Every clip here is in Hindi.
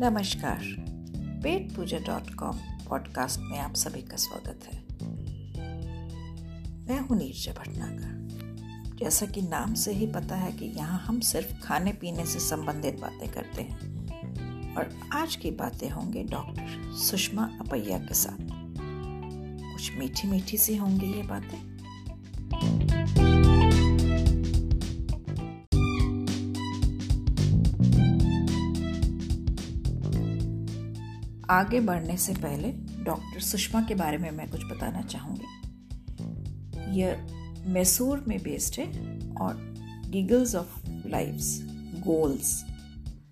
नमस्कार। Pet Pooja dot com podcast में आप सभी का स्वागत है। मैं हूँ नीरजा भटनागर। जैसा कि नाम से ही पता है कि यहाँ हम सिर्फ़ खाने पीने से संबंधित बातें करते हैं। और आज की बातें होंगे डॉक्टर सुषमा अपैया के साथ। कुछ मीठी मीठी सी होंगी ये बातें? आगे बढ़ने से पहले डॉक्टर सुषमा के बारे में मैं कुछ बताना चाहूँगी। यह मैसूर में बेस्ड है और giggles of life's goals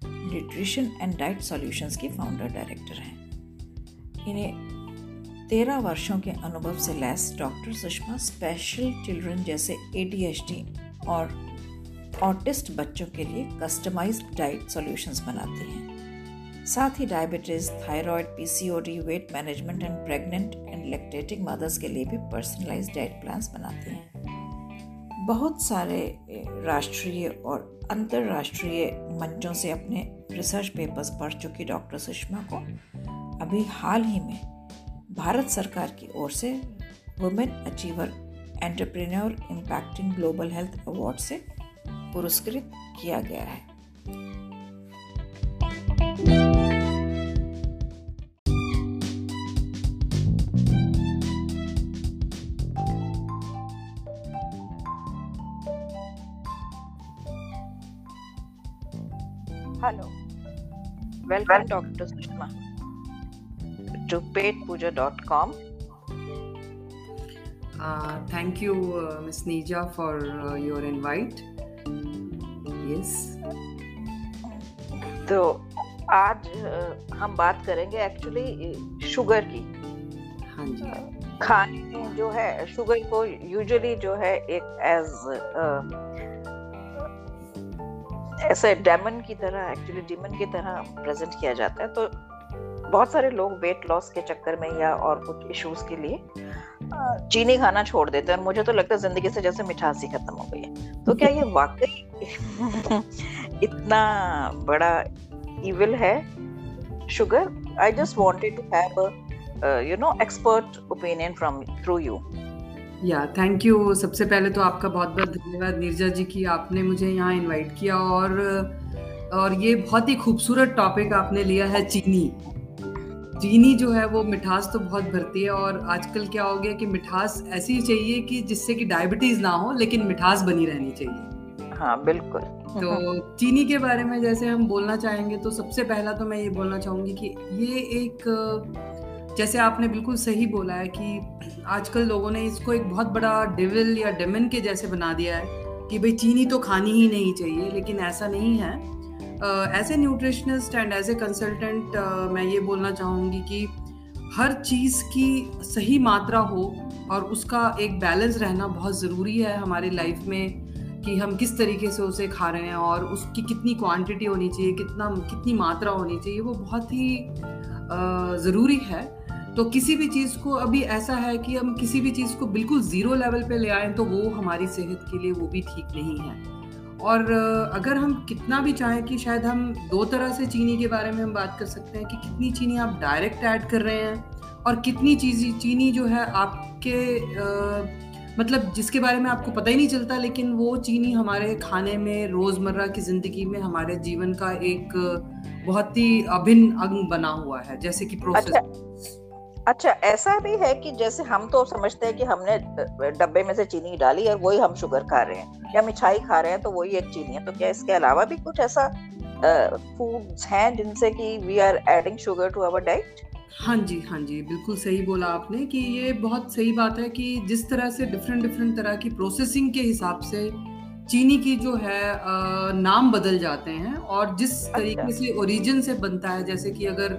nutrition and diet solutions की फाउंडर डायरेक्टर हैं। इन्हें तेरह वर्षों के अनुभव से लैस डॉक्टर सुषमा स्पेशल चिल्ड्रन जैसे ए और ऑटिस्ट बच्चों के लिए कस्टमाइज्ड डाइट सॉल्यूशंस बनाती हैं। साथ ही diabetes thyroid PCOD weight management and pregnant and lactating mothers के लिए भी पर्सनलाइज डाइट प्लान्स बनाते हैं। बहुत सारे राष्ट्रीय और अंतर्राष्ट्रीय मंचों से अपने रिसर्च पेपर्स पढ़ चुकी डॉक्टर सुषमा को अभी हाल ही में भारत सरकार की ओर से women achiever entrepreneur impacting global health award से पुरस्कृत किया गया है। Welcome, Dr. Sushma, to petpuja.com. Uh, thank you, uh, Ms. Nija, for uh, your invite. Yes. तो आज uh, हम बात करेंगे एक्चुअली शुगर की हाँ जी खाने में जो है शुगर को यूजुअली जो है एक एज ऐसे डेमन की तरह एक्चुअली डिमन की तरह प्रेजेंट किया जाता है। तो बहुत सारे लोग वेट लॉस के चक्कर में या और कुछ इश्यूज़ के लिए चीनी खाना छोड़ देते हैं मुझे तो लगता है ज़िंदगी से जैसे मिठास ही खत्म हो गई है। तो क्या ये वाकई इतना बड़ा इविल है? Sugar I just wanted to have you know expert opinion from through you या थैंक यू सबसे पहले तो आपका बहुत बहुत धन्यवाद नीरजा जी की आपने मुझे यहाँ इनवाइट किया और और ये बहुत ही खूबसूरत टॉपिक आपने लिया है चीनी। चीनी जो है वो मिठास तो बहुत भरती है और आजकल क्या हो गया कि मिठास ऐसी चाहिए कि जिससे कि डायबिटीज़ ना हो लेकिन मिठास बनी रहनी चाहिए। हाँ बिल्कुल। तो चीनी के बारे में जैसे हम बोलना चाहेंगे तो सबसे पहला तो मैं ये बोलना चाहूँगी कि ये एक जैसे आपने बिल्कुल सही बोला है कि आजकल लोगों ने इसको एक बहुत बड़ा डिविल या डेमन के जैसे बना दिया है कि भाई चीनी तो खानी ही नहीं चाहिए, लेकिन ऐसा नहीं है। As a nutritionist and as a consultant मैं ये बोलना चाहूँगी कि हर चीज़ की सही मात्रा हो और उसका एक बैलेंस रहना बहुत ज़रूरी है हमारी लाइफ में कि हम किस तरीके से उसे खा रहे हैं और उसकी कितनी क्वांटिटी होनी चाहिए, कितना, कितनी मात्रा होनी चाहिए, वो बहुत ही ज़रूरी है। तो किसी भी चीज़ को अभी ऐसा है कि हम किसी भी चीज़ को बिल्कुल ज़ीरो लेवल पे ले आए तो वो हमारी सेहत के लिए वो भी ठीक नहीं है। और अगर हम कितना भी चाहें कि शायद हम दो तरह से चीनी के बारे में हम बात कर सकते हैं कि कितनी चीनी आप डायरेक्ट ऐड कर रहे हैं और कितनी चीज़ चीनी जो है आपके आ, मतलब जिसके बारे में आपको पता ही नहीं चलता लेकिन वो चीनी हमारे खाने में रोज़मर्रा की ज़िंदगी में हमारे जीवन का एक बहुत ही अभिन्न अंग बना हुआ है जैसे कि प्रोसेस अच्छा, अच्छा ऐसा भी है कि जैसे हम तो समझते हैं कि हमने डब्बे में से चीनी डाली और वही हम शुगर खा रहे हैं या मिठाई खा रहे हैं तो वही एक चीनी है तो क्या इसके अलावा भी कुछ ऐसा फूड्स हैं जिनसे कि we are adding sugar to our diet हाँ जी हाँ जी बिल्कुल सही बोला आपने कि ये बहुत सही बात है कि जिस तरह से डिफरेंट डिफरेंट तरह की प्रोसेसिंग के हिसाब से चीनी की जो है नाम बदल जाते हैं और जिस अच्छा। तरीके से ओरिजिन से बनता है जैसे कि अगर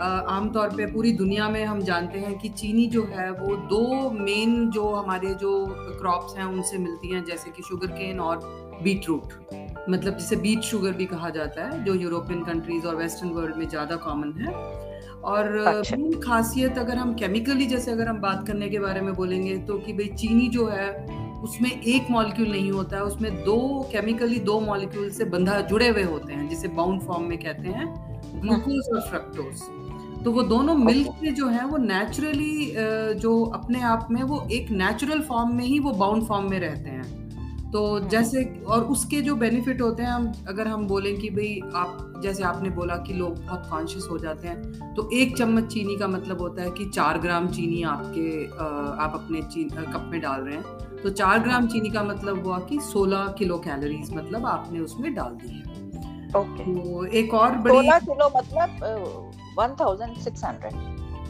आमतौर पे पूरी दुनिया में हम जानते हैं कि चीनी जो है वो दो मेन जो हमारे जो क्रॉप्स हैं उनसे मिलती हैं जैसे कि शुगर केन और बीट रूट मतलब जिसे बीट शुगर भी कहा जाता है जो यूरोपियन कंट्रीज़ और वेस्टर्न वर्ल्ड में ज़्यादा कॉमन है। और अच्छा। खासियत अगर हम केमिकली जैसे अगर हम बात करने के बारे में बोलेंगे तो कि भाई चीनी जो है उसमें एक मॉलिक्यूल नहीं होता है उसमें दो केमिकली दो मॉलिक्यूल से बंधा जुड़े हुए होते हैं जिसे बाउंड फॉर्म में कहते हैं ग्लूकोज और फ्रक्टोज तो वो दोनों मिलके जो है वो नेचुरली जो अपने आप में वो एक नेचुरल फॉर्म में ही वो बाउंड फॉर्म में रहते हैं। तो हाँ। जैसे और उसके जो बेनिफिट होते हैं हम अगर हम बोलें कि भाई आप जैसे आपने बोला कि लोग बहुत कॉन्शियस हो जाते हैं तो एक चम्मच चीनी का मतलब होता है कि चार ग्राम चीनी आपके आप अपने कप में डाल रहे हैं। तो चार ग्राम चीनी का मतलब हुआ कि सोलह किलो कैलोरीज मतलब आपने उसमें डाल दी है ओके। तो एक और बड़ी सोलह किलो मतलब वन थाउज़ेंड सिक्स हंड्रेड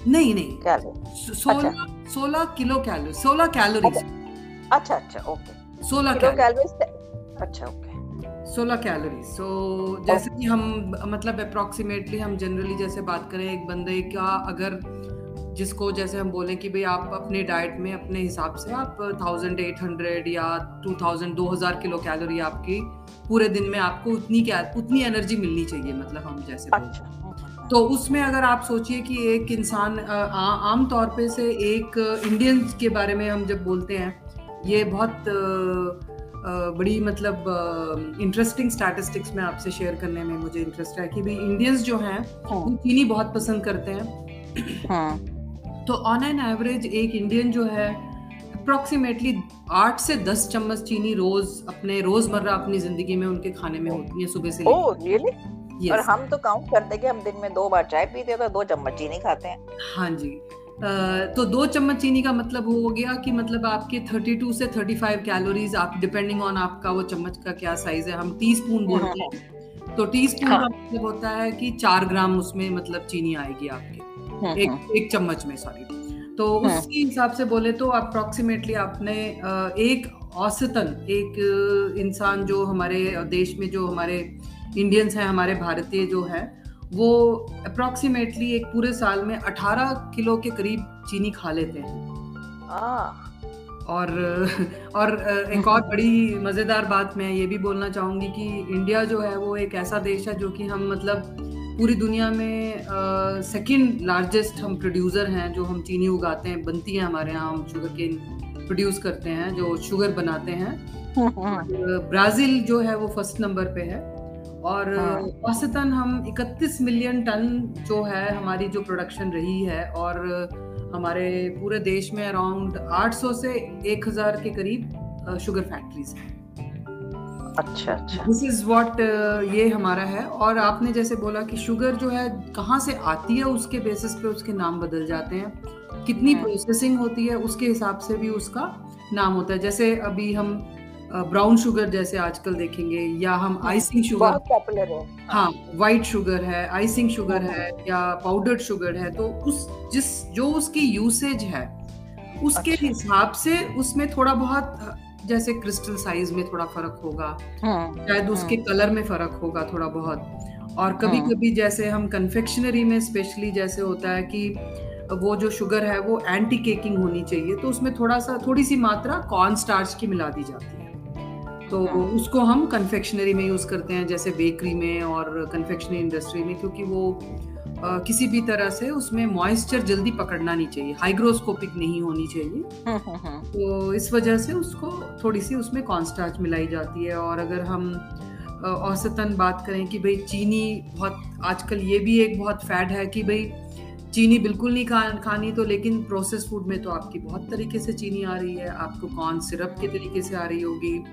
नहीं नहीं। सोलह सोलह किलो कैलोरी सोलह कैलोरीज अच्छा अच्छा ओके सोलह कैलोरीज अच्छा ओके सोलह कैलोरी सो जैसे कि हम मतलब अप्रोक्सीमेटली हम जनरली जैसे बात करें एक बंदे का अगर जिसको जैसे हम बोलें कि भाई आप अपने डाइट में अपने हिसाब से आप थाउज़ेंड एट हंड्रेड या टू थाउज़ेंड दो हज़ार किलो कैलोरी आपकी पूरे दिन में आपको उतनी क्या उतनी एनर्जी मिलनी चाहिए मतलब हम जैसे अच्छा। तो उसमें अगर आप सोचिए कि एक इंसान आम तौर पे से एक इंडियंस के बारे में हम जब बोलते हैं ये बहुत बड़ी मतलब इंटरेस्टिंग स्टैटिस्टिक्स में आपसे शेयर करने में मुझे इंटरेस्ट है कि भाई इंडियंस जो हैं हाँ। वो चीनी बहुत पसंद करते हैं हाँ. तो ऑन एन एवरेज एक इंडियन जो है अप्रोक्सीमेटली आठ से दस चम्मच चीनी रोज अपने रोज़मर्रा अपनी ज़िंदगी में उनके खाने में होती है सुबह से oh, really? Yes. और हम तो काउंट करते कि हम दिन में दो बार चाय पीते हैं तो दो चम्मच चीनी खाते हैं। हाँ जी। तो दो चम्मच चीनी का मतलब हो गया कि मतलब आपके 32 से 35 कैलोरीज आप डिपेंडिंग ऑन आपका वो चम्मच का क्या साइज़ है हम टी स्पून बोलते हैं। तो टी स्पून हाँ. का मतलब होता है कि चार ग्राम उसमें मतलब चीनी आएगी आपके। हाँ, एक हाँ। एक चम्मच में सॉरी तो उसके हिसाब से बोले तो अप्रोक्सीमेटली आपने एक औसतन एक इंसान जो हमारे देश में जो हमारे इंडियंस हैं हमारे भारतीय जो है वो अप्रोक्सीमेटली एक पूरे साल में 18 किलो के करीब चीनी खा लेते हैं। और और एक और बड़ी मज़ेदार बात मैं ये भी बोलना चाहूँगी कि इंडिया जो है वो एक ऐसा देश है जो कि हम मतलब पूरी दुनिया में सेकंड लार्जेस्ट हम प्रोड्यूसर हैं जो हम चीनी उगाते हैं बनती है हमारे यहाँ हम शुगर केन प्रोड्यूस करते हैं जो शुगर बनाते हैं। ब्राज़ील जो है वो फ़र्स्ट नंबर पे है। और हाँ। औसतन हम 31 मिलियन टन जो है हमारी जो प्रोडक्शन रही है और हमारे पूरे देश में अराउंड 800 से 1000 के करीब शुगर फैक्ट्रीज हैं। अच्छा अच्छा। दिस इज़ व्हाट ये हमारा है। और आपने जैसे बोला कि शुगर जो है कहाँ से आती है उसके बेसिस पे उसके नाम बदल जाते हैं। कितनी प्रोसेसिंग हाँ। होती है उसके हिसाब से भी उसका नाम होता है। जैसे अभी हम ब्राउन शुगर जैसे आजकल देखेंगे या हम आइसिंग शुगर पॉपुलर है हाँ व्हाइट शुगर है आइसिंग शुगर है या पाउडर्ड शुगर है तो उस जिस जो उसकी यूसेज है उसके अच्छा। हिसाब से उसमें थोड़ा बहुत जैसे क्रिस्टल साइज़ में थोड़ा फ़र्क होगा हाँ, शायद उसके कलर हाँ। में फ़र्क होगा थोड़ा बहुत और कभी हाँ। कभी जैसे हम कन्फेक्शनरी में स्पेशली जैसे होता है कि वो जो शुगर है वो एंटी केकिंग होनी चाहिए तो उसमें थोड़ा सा थोड़ी सी मात्रा कॉर्न स्टार्च की मिला दी जाती है तो उसको हम कन्फेक्शनरी में यूज़ करते हैं जैसे बेकरी में और कन्फेक्शनरी इंडस्ट्री में क्योंकि वो आ, किसी भी तरह से उसमें मॉइस्चर जल्दी पकड़ना नहीं चाहिए हाइग्रोस्कोपिक नहीं होनी चाहिए। तो इस वजह से उसको थोड़ी सी उसमें कॉन्स्टार्च मिलाई जाती है और अगर हम औसतन बात करें कि भाई चीनी बहुत आजकल ये भी एक बहुत फैड है कि भाई चीनी बिल्कुल नहीं खा खानी तो लेकिन प्रोसेस फ़ूड में तो आपकी बहुत तरीके से चीनी आ रही है आपको कॉर्न सिरप के तरीके से आ रही होगी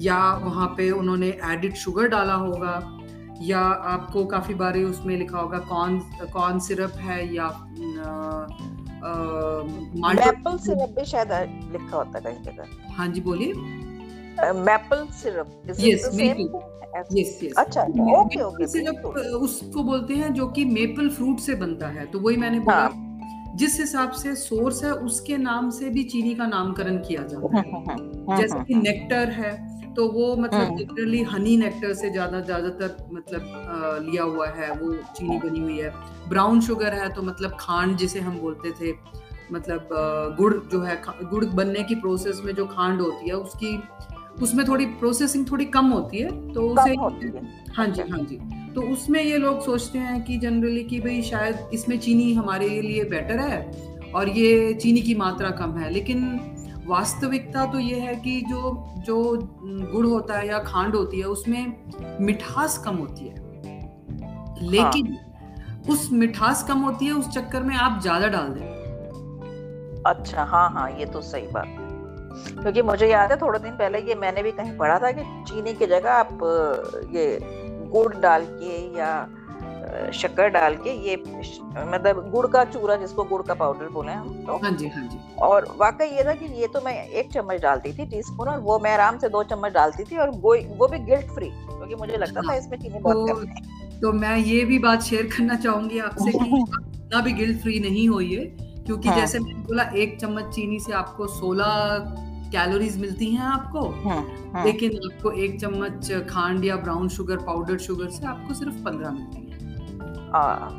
या वहाँ पे उन्होंने एडिड शुगर डाला होगा या आपको काफ़ी बार उसमें लिखा होगा कॉर्न कौन सिरप है या मैपल सिरप भी शायद लिखा होता है कहीं जगह। हाँ जी बोलिए। Maple syrup yes yes yes अच्छा ओके ओके सिरप उसको बोलते हैं जो कि मेपल फ्रूट से बनता है तो वही मैंने बोला हाँ. जिस हिसाब से सोर्स है उसके नाम से भी चीनी का नामकरण किया जाता है। जैसे कि नेक्टर है तो वो मतलब जनरली हनी नेक्टर से ज़्यादा ज़्यादातर मतलब लिया हुआ है वो चीनी बनी हुई है। ब्राउन शुगर है तो मतलब खांड जिसे हम बोलते थे मतलब गुड़ जो है गुड़ बनने की प्रोसेस में जो खांड होती है उसकी उसमें थोड़ी प्रोसेसिंग थोड़ी कम होती है तो उसे हाँ। जी हाँ जी। तो उसमें ये लोग सोचते हैं कि जनरली कि भाई शायद इसमें चीनी हमारे लिए बेटर है और ये चीनी की मात्रा कम है। लेकिन वास्तविकता तो ये है कि जो जो गुड़ होता है या खांड होती है उसमें मिठास कम होती है। लेकिन हाँ. उस मिठास कम होती है उस चक्कर में आप ज़्यादा डाल दें। अच्छा हाँ हाँ ये तो सही बात क्योंकि मुझे याद है थोड़े दिन पहले ये मैंने भी कहीं पढ़ा था कि चीनी की जगह आप ये गुड़ डाल के या शक्कर डाल के ये मतलब गुड़ का चूरा जिसको गुड़ का पाउडर बोले हम तो हाँ जी हाँ जी और वाकई ये था कि ये तो मैं एक चम्मच डालती थी टी स्पून और वो मैं आराम से दो चम्मच डालती थी और वो वो भी गिल्ट फ्री क्योंकि मुझे लगता हाँ, था। इसमें चीनी बहुत कम है तो मैं ये भी बात शेयर करना चाहूँगी आपसे कि ना भी गिल्ट फ्री नहीं हुई है क्योंकि हाँ। जैसे मैंने बोला एक चम्मच चीनी से आपको सोलह कैलोरीज मिलती हैं आपको। हाँ, हाँ. लेकिन आपको एक चम्मच खांड या ब्राउन शुगर पाउडर शुगर से आपको सिर्फ़ पंद्रह मिलती है।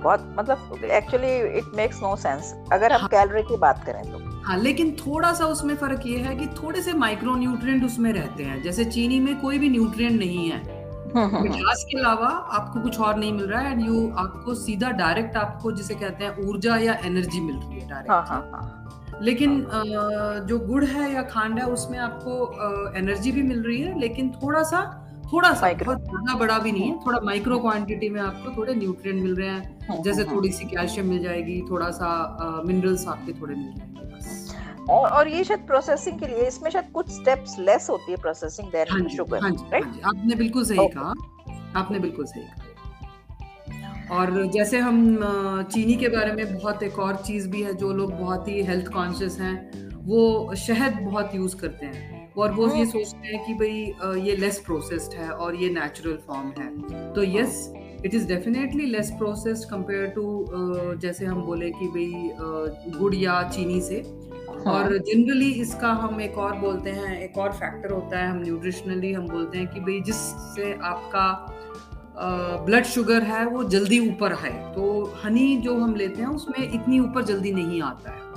बहुत मतलब actually it makes no sense अगर हम हाँ, कैलोरी की बात करें तो। हाँ लेकिन थोड़ा सा उसमें फ़र्क ये है कि थोड़े से माइक्रो न्यूट्रिएंट उसमें रहते हैं। जैसे चीनी में कोई भी न्यूट्रिएंट नहीं है। मिठास के अलावा आपको कुछ और नहीं मिल रहा है एंड यू आपको सीधा डायरेक्ट आपको जिसे कहते हैं ऊर्जा या एनर्जी मिल रही है डायरेक्ट हाँ, हाँ, हाँ. लेकिन जो गुड़ है या खांड है उसमें आपको एनर्जी भी मिल रही है लेकिन थोड़ा सा थोड़ा सा बहुत ज़्यादा बड़ा भी नहीं है थोड़ा माइक्रो क्वांटिटी में आपको थोड़े न्यूट्रिएंट मिल रहे हैं जैसे थोड़ी सी कैल्शियम मिल जाएगी थोड़ा सा मिनरल्स आपके थोड़े मिल जाएँगे और और ये शायद प्रोसेसिंग के लिए इसमें शायद कुछ स्टेप्स लेस होती है प्रोसेसिंग देन शुगर राइट आपने बिल्कुल सही कहा आपने बिल्कुल सही कहा। और जैसे हम चीनी के बारे में बहुत एक और चीज़ भी है जो लोग बहुत ही हेल्थ कॉन्शियस हैं वो शहद बहुत यूज़ करते हैं और वो ये हाँ। सोचते हैं कि भाई ये लेस प्रोसेस्ड है और ये नेचुरल फॉर्म है तो yes it is definitely less processed compare to जैसे हम बोले कि भाई गुड़ या चीनी से हाँ. और जनरली इसका हम एक और बोलते हैं एक और फैक्टर होता है हम न्यूट्रिशनली हम बोलते हैं कि भाई जिससे आपका ब्लड शुगर है वो जल्दी ऊपर है तो हनी जो हम लेते हैं उसमें इतनी ऊपर जल्दी नहीं आता है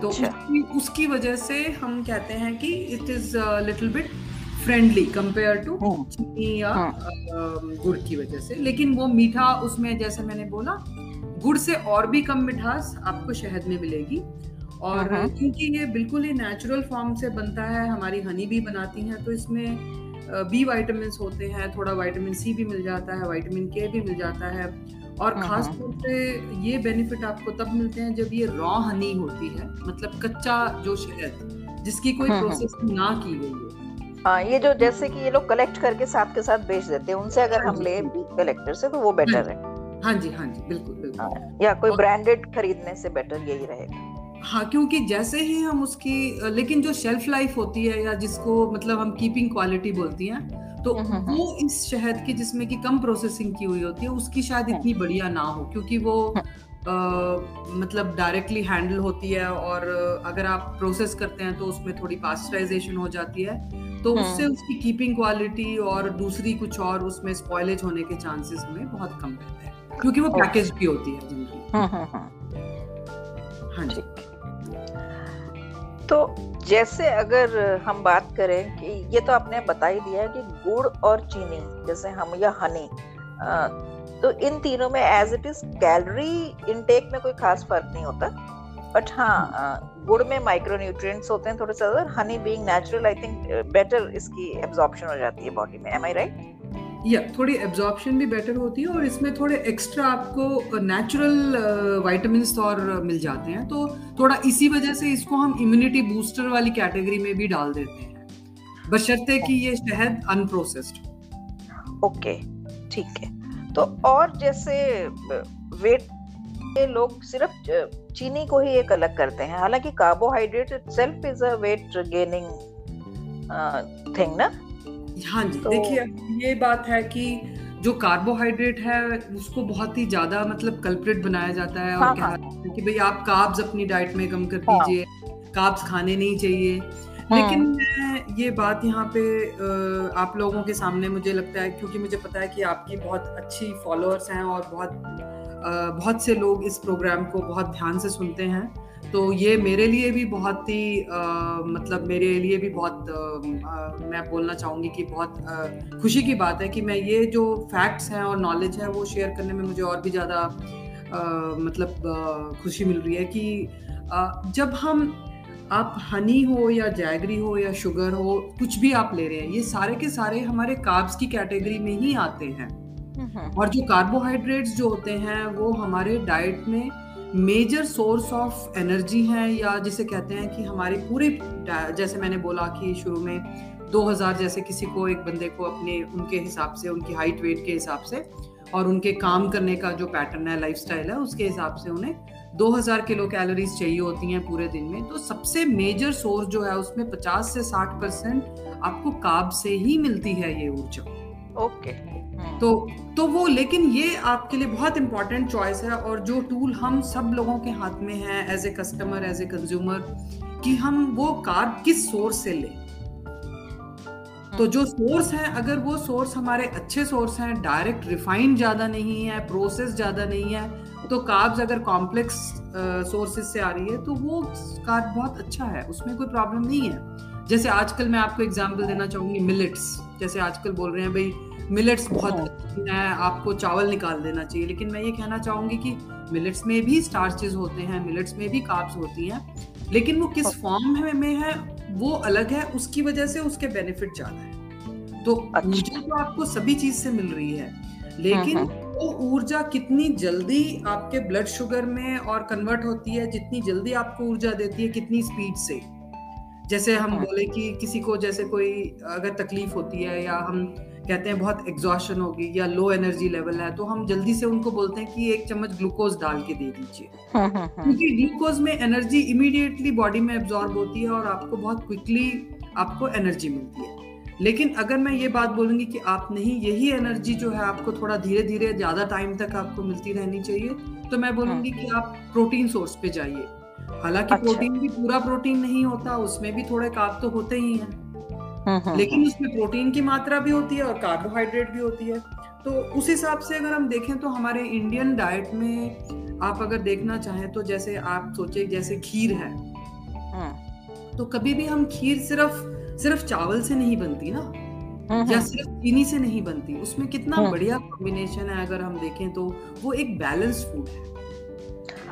तो अच्छा। तो उसकी उसकी वजह से हम कहते हैं कि it is little bit friendly compare to चीनी या हाँ। गुड़ की वजह से लेकिन वो मीठा उसमें जैसे मैंने बोला गुड़ से और भी कम मिठास आपको शहद में मिलेगी और हाँ, हाँ। क्योंकि ये बिल्कुल ही नेचुरल फॉर्म से बनता है हमारी हनी भी बनाती है तो इसमें बी वाइटामिन होते हैं थोड़ा वाइटामिन सी भी मिल जाता है वाइटामिन के भी मिल जाता है। और हाँ, खास तौर पे ये बेनिफिट आपको तब मिलते हैं जब ये रॉ हनी होती है मतलब कच्चा जो शहद जिसकी कोई प्रोसेस ना की गई हो। हाँ ये जो जैसे कि ये लोग कलेक्ट करके साथ के साथ बेच देते हैं उनसे अगर हम ले कलेक्टर से तो वो बेटर है हाँ। जी हाँ जी बिल्कुल बिल्कुल। हाँ, या कोई ब्रांडेड खरीदने से बेटर यही रहेगा। हाँ क्योंकि जैसे ही हम उसकी लेकिन जो शेल्फ लाइफ होती है या जिसको मतलब हम कीपिंग क्वालिटी बोलती हैं तो हम्म, हम्म, वो हम्म। इस शहद की जिसमें कि कम प्रोसेसिंग की हुई होती है उसकी शायद इतनी बढ़िया ना हो क्योंकि वो आ, मतलब डायरेक्टली हैंडल होती है और अगर आप प्रोसेस करते हैं तो उसमें थोड़ी पास्चराइजेशन हो जाती है तो उससे उसकी कीपिंग क्वालिटी और दूसरी कुछ और उसमें स्पॉयलेज होने के चांसेस में बहुत कम रहते हैं क्योंकि वो पैकेज भी होती है हाँ जी। तो जैसे अगर हम बात करें कि ये तो आपने बता ही दिया है कि गुड़ और चीनी, जैसे हम या हनी तो इन तीनों में as it is calorie intake में कोई खास फ़र्क नहीं होता। बट हाँ गुड़ में माइक्रो न्यूट्रिएंट्स होते हैं थोड़े से honey being natural I think better इसकी एब्जॉर्प्शन हो जाती है बॉडी में एम आई राइट या थोड़ी एब्जॉर्प्शन भी बेटर होती है और इसमें थोड़े एक्स्ट्रा आपको नेचुरल वाइटामिन और मिल जाते हैं। तो थोड़ा इसी वजह से इसको हम इम्यूनिटी बूस्टर वाली कैटेगरी में भी डाल देते हैं। बशर्ते कि ये शहद अनप्रोसेस्ड ओके, ठीक है। तो और जैसे वेट ये लोग सिर्फ़ चीनी को ही एक अलग करते हैं। हालाँकि carbohydrate itself is a weight gaining thing ना? हाँ जी तो... देखिए ये बात है कि जो कार्बोहाइड्रेट है उसको बहुत ही ज़्यादा मतलब कल्प्रिट बनाया जाता है और हाँ, हाँ. कि भाई आप काब्स अपनी डाइट में कम कर दीजिए हाँ. कार्ब्स खाने नहीं चाहिए हाँ. लेकिन मैं ये बात यहाँ पे आप लोगों के सामने मुझे लगता है क्योंकि मुझे पता है कि आपकी बहुत अच्छी फॉलोअर्स हैं और बहुत बहुत से लोग इस प्रोग्राम को बहुत ध्यान से सुनते हैं तो ये मेरे लिए भी बहुत ही मतलब मेरे लिए भी बहुत आ, मैं बोलना चाहूँगी कि बहुत आ, खुशी की बात है कि मैं ये जो फैक्ट्स हैं और नॉलेज है वो शेयर करने में मुझे और भी ज़्यादा मतलब आ, खुशी मिल रही है कि आ, जब हम आप हनी हो या जैगरी हो या शुगर हो कुछ भी आप ले रहे हैं ये सारे के सारे हमारे कार्ब्स की कैटेगरी में ही आते हैं। और जो कार्बोहाइड्रेट्स जो होते हैं वो हमारे डाइट में मेजर सोर्स ऑफ़ एनर्जी है या जिसे कहते हैं कि हमारे पूरे, जैसे मैंने बोला कि शुरू में 2000 जैसे किसी को, एक बंदे को अपने, उनके हिसाब से, उनकी हाइट वेट के हिसाब से और उनके काम करने का जो पैटर्न है लाइफस्टाइल है, उसके हिसाब से उन्हें 2000 किलो कैलोरीज चाहिए होती हैं पूरे दिन में तो सबसे मेजर सोर्स जो है, उसमें 50 से 60 परसेंट आपको काब से ही मिलती है ये ऊर्जा ओके हम्म। तो तो वो लेकिन ये आपके लिए बहुत इंपॉर्टेंट चॉइस है और जो टूल हम सब लोगों के हाथ में है as a customer as a consumer कि हम वो कार्ब किस सोर्स से लें। तो जो सोर्स है अगर वो सोर्स हमारे अच्छे सोर्स हैं डायरेक्ट रिफाइंड ज़्यादा नहीं है प्रोसेस ज़्यादा नहीं है तो कार्ब्स अगर कॉम्प्लेक्स सोर्सेज से आ रही है तो वो कार्ब बहुत अच्छा है उसमें कोई प्रॉब्लम नहीं है। जैसे आजकल मैं आपको एग्जांपल देना चाहूँगी मिलेट्स जैसे आजकल बोल रहे हैं भाई मिलेट्स बहुत हाँ। अच्छी है आपको चावल निकाल देना चाहिए लेकिन मैं ये कहना चाहूँगी कि मिलेट्स में भी स्टार्चेज होते हैं मिलेट्स में भी कार्ब्स होती हैं लेकिन वो किस फॉर्म हाँ। में है वो अलग है उसकी वजह से उसके बेनिफिट ज़्यादा है तो अच्छा। ऊर्जा तो आपको सभी चीज़ से मिल रही है लेकिन हाँ। वो ऊर्जा कितनी जल्दी आपके ब्लड शुगर में और कन्वर्ट होती है जितनी जल्दी आपको ऊर्जा देती है कितनी स्पीड से जैसे हम बोले कि किसी को जैसे कोई अगर तकलीफ़ होती है या हम कहते हैं बहुत एग्जॉशन होगी या लो एनर्जी लेवल है तो हम जल्दी से उनको बोलते हैं कि एक चम्मच ग्लूकोज डाल के दे दीजिए। क्योंकि ग्लूकोज में एनर्जी इमीडिएटली बॉडी में एब्जॉर्ब होती है और आपको बहुत क्विकली आपको एनर्जी मिलती है लेकिन अगर मैं ये बात बोलूँगी कि आप नहीं यही एनर्जी जो है आपको थोड़ा धीरे धीरे ज़्यादा टाइम तक आपको मिलती रहनी चाहिए तो मैं बोलूँगी कि आप प्रोटीन सोर्स पे जाइए हालाँकि अच्छा। प्रोटीन भी पूरा प्रोटीन नहीं होता उसमें भी थोड़े काप तो होते ही हैं लेकिन हम्म। उसमें प्रोटीन की मात्रा भी होती है और कार्बोहाइड्रेट भी होती है। तो उस हिसाब से अगर हम देखें तो हमारे इंडियन डाइट में आप अगर देखना चाहें तो जैसे आप सोचे जैसे खीर है। तो कभी भी हम खीर सिर्फ़ सिर्फ़ चावल से नहीं बनती ना? या सिर्फ़ चीनी से नहीं बनती? उसमें कितना बढ़िया कॉम्बिनेशन है अगर हम देखें तो वो एक बैलेंस फ़ूड है।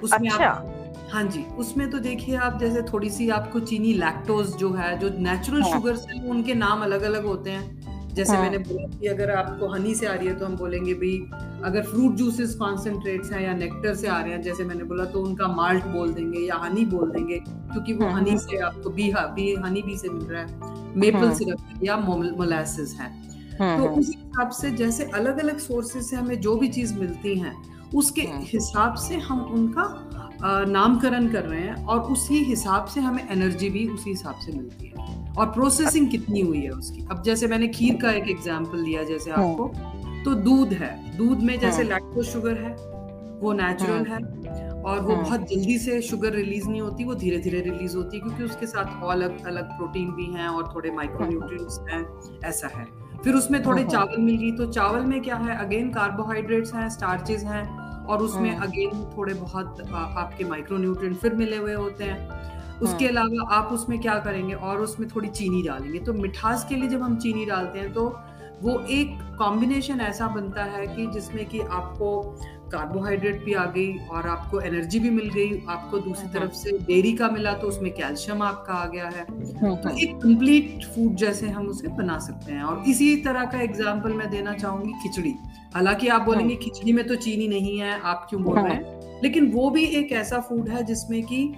उसमें अच्छा। आप हाँ जी उसमें तो देखिए आप जैसे थोड़ी सी आपको चीनी लैक्टोज जो है जो नेचुरल हाँ। शुगर से उनके नाम अलग अलग होते हैं जैसे हाँ. मैंने बोला कि अगर आपको हनी से आ रही है तो हम बोलेंगे भाई अगर फ्रूट जूसेस कॉन्सेंट्रेट्स हैं या नेक्टर से आ रहे हैं जैसे मैंने बोला तो उनका माल्ट बोल देंगे या हनी बोल देंगे क्योंकि वो हनी हाँ, हाँ। से आपको बी बी हनी बी से मिल रहा है मेपल सिरप या मोलासिस है तो उस हिसाब से जैसे अलग अलग सोर्सेज से हमें जो भी चीज़ मिलती है उसके हिसाब से हम उनका नामकरण कर रहे हैं और उसी हिसाब से हमें एनर्जी भी उसी हिसाब से मिलती है। और प्रोसेसिंग कितनी हुई है उसकी? अब जैसे मैंने खीर का एक एग्ज़ाम्पल दिया जैसे हाँ। आपको तो दूध है। दूध में जैसे लैक्टोज हाँ। शुगर है वो नेचुरल हाँ। है और वो बहुत जल्दी से शुगर रिलीज़ नहीं होती वो धीरे धीरे रिलीज़ होती है क्योंकि उसके साथ अलग अलग प्रोटीन भी हैं और थोड़े माइक्रोन्यूट्रिएंट्स हैं ऐसा है। फिर उसमें थोड़े चावल मिल गई तो चावल में क्या है? अगेन कार्बोहाइड्रेट्स हैं स्टार्चेस हैं और उसमें अगेन हाँ। थोड़े बहुत आपके माइक्रोन्यूट्रिय फिर मिले हुए होते हैं उसके हाँ। अलावा आप उसमें क्या करेंगे और उसमें थोड़ी चीनी डालेंगे तो मिठास के लिए जब हम चीनी डालते हैं तो वो एक कॉम्बिनेशन ऐसा बनता है कि जिसमें कि आपको कार्बोहाइड्रेट भी आ गई और आपको एनर्जी भी मिल गई। आपको दूसरी हाँ। तरफ़ से डेयरी का मिला तो उसमें कैल्शियम आपका आ गया है। तो एक कंप्लीट फ़ूड जैसे हम उसे बना सकते हैं। और इसी तरह का एग्ज़ाम्पल मैं देना चाहूँगी खिचड़ी। हालाँकि आप बोलेंगे हाँ। खिचड़ी में तो चीनी नहीं है आप क्यों बोल रहे हैं? हाँ। लेकिन वो भी एक ऐसा फ़ूड है जिसमें कि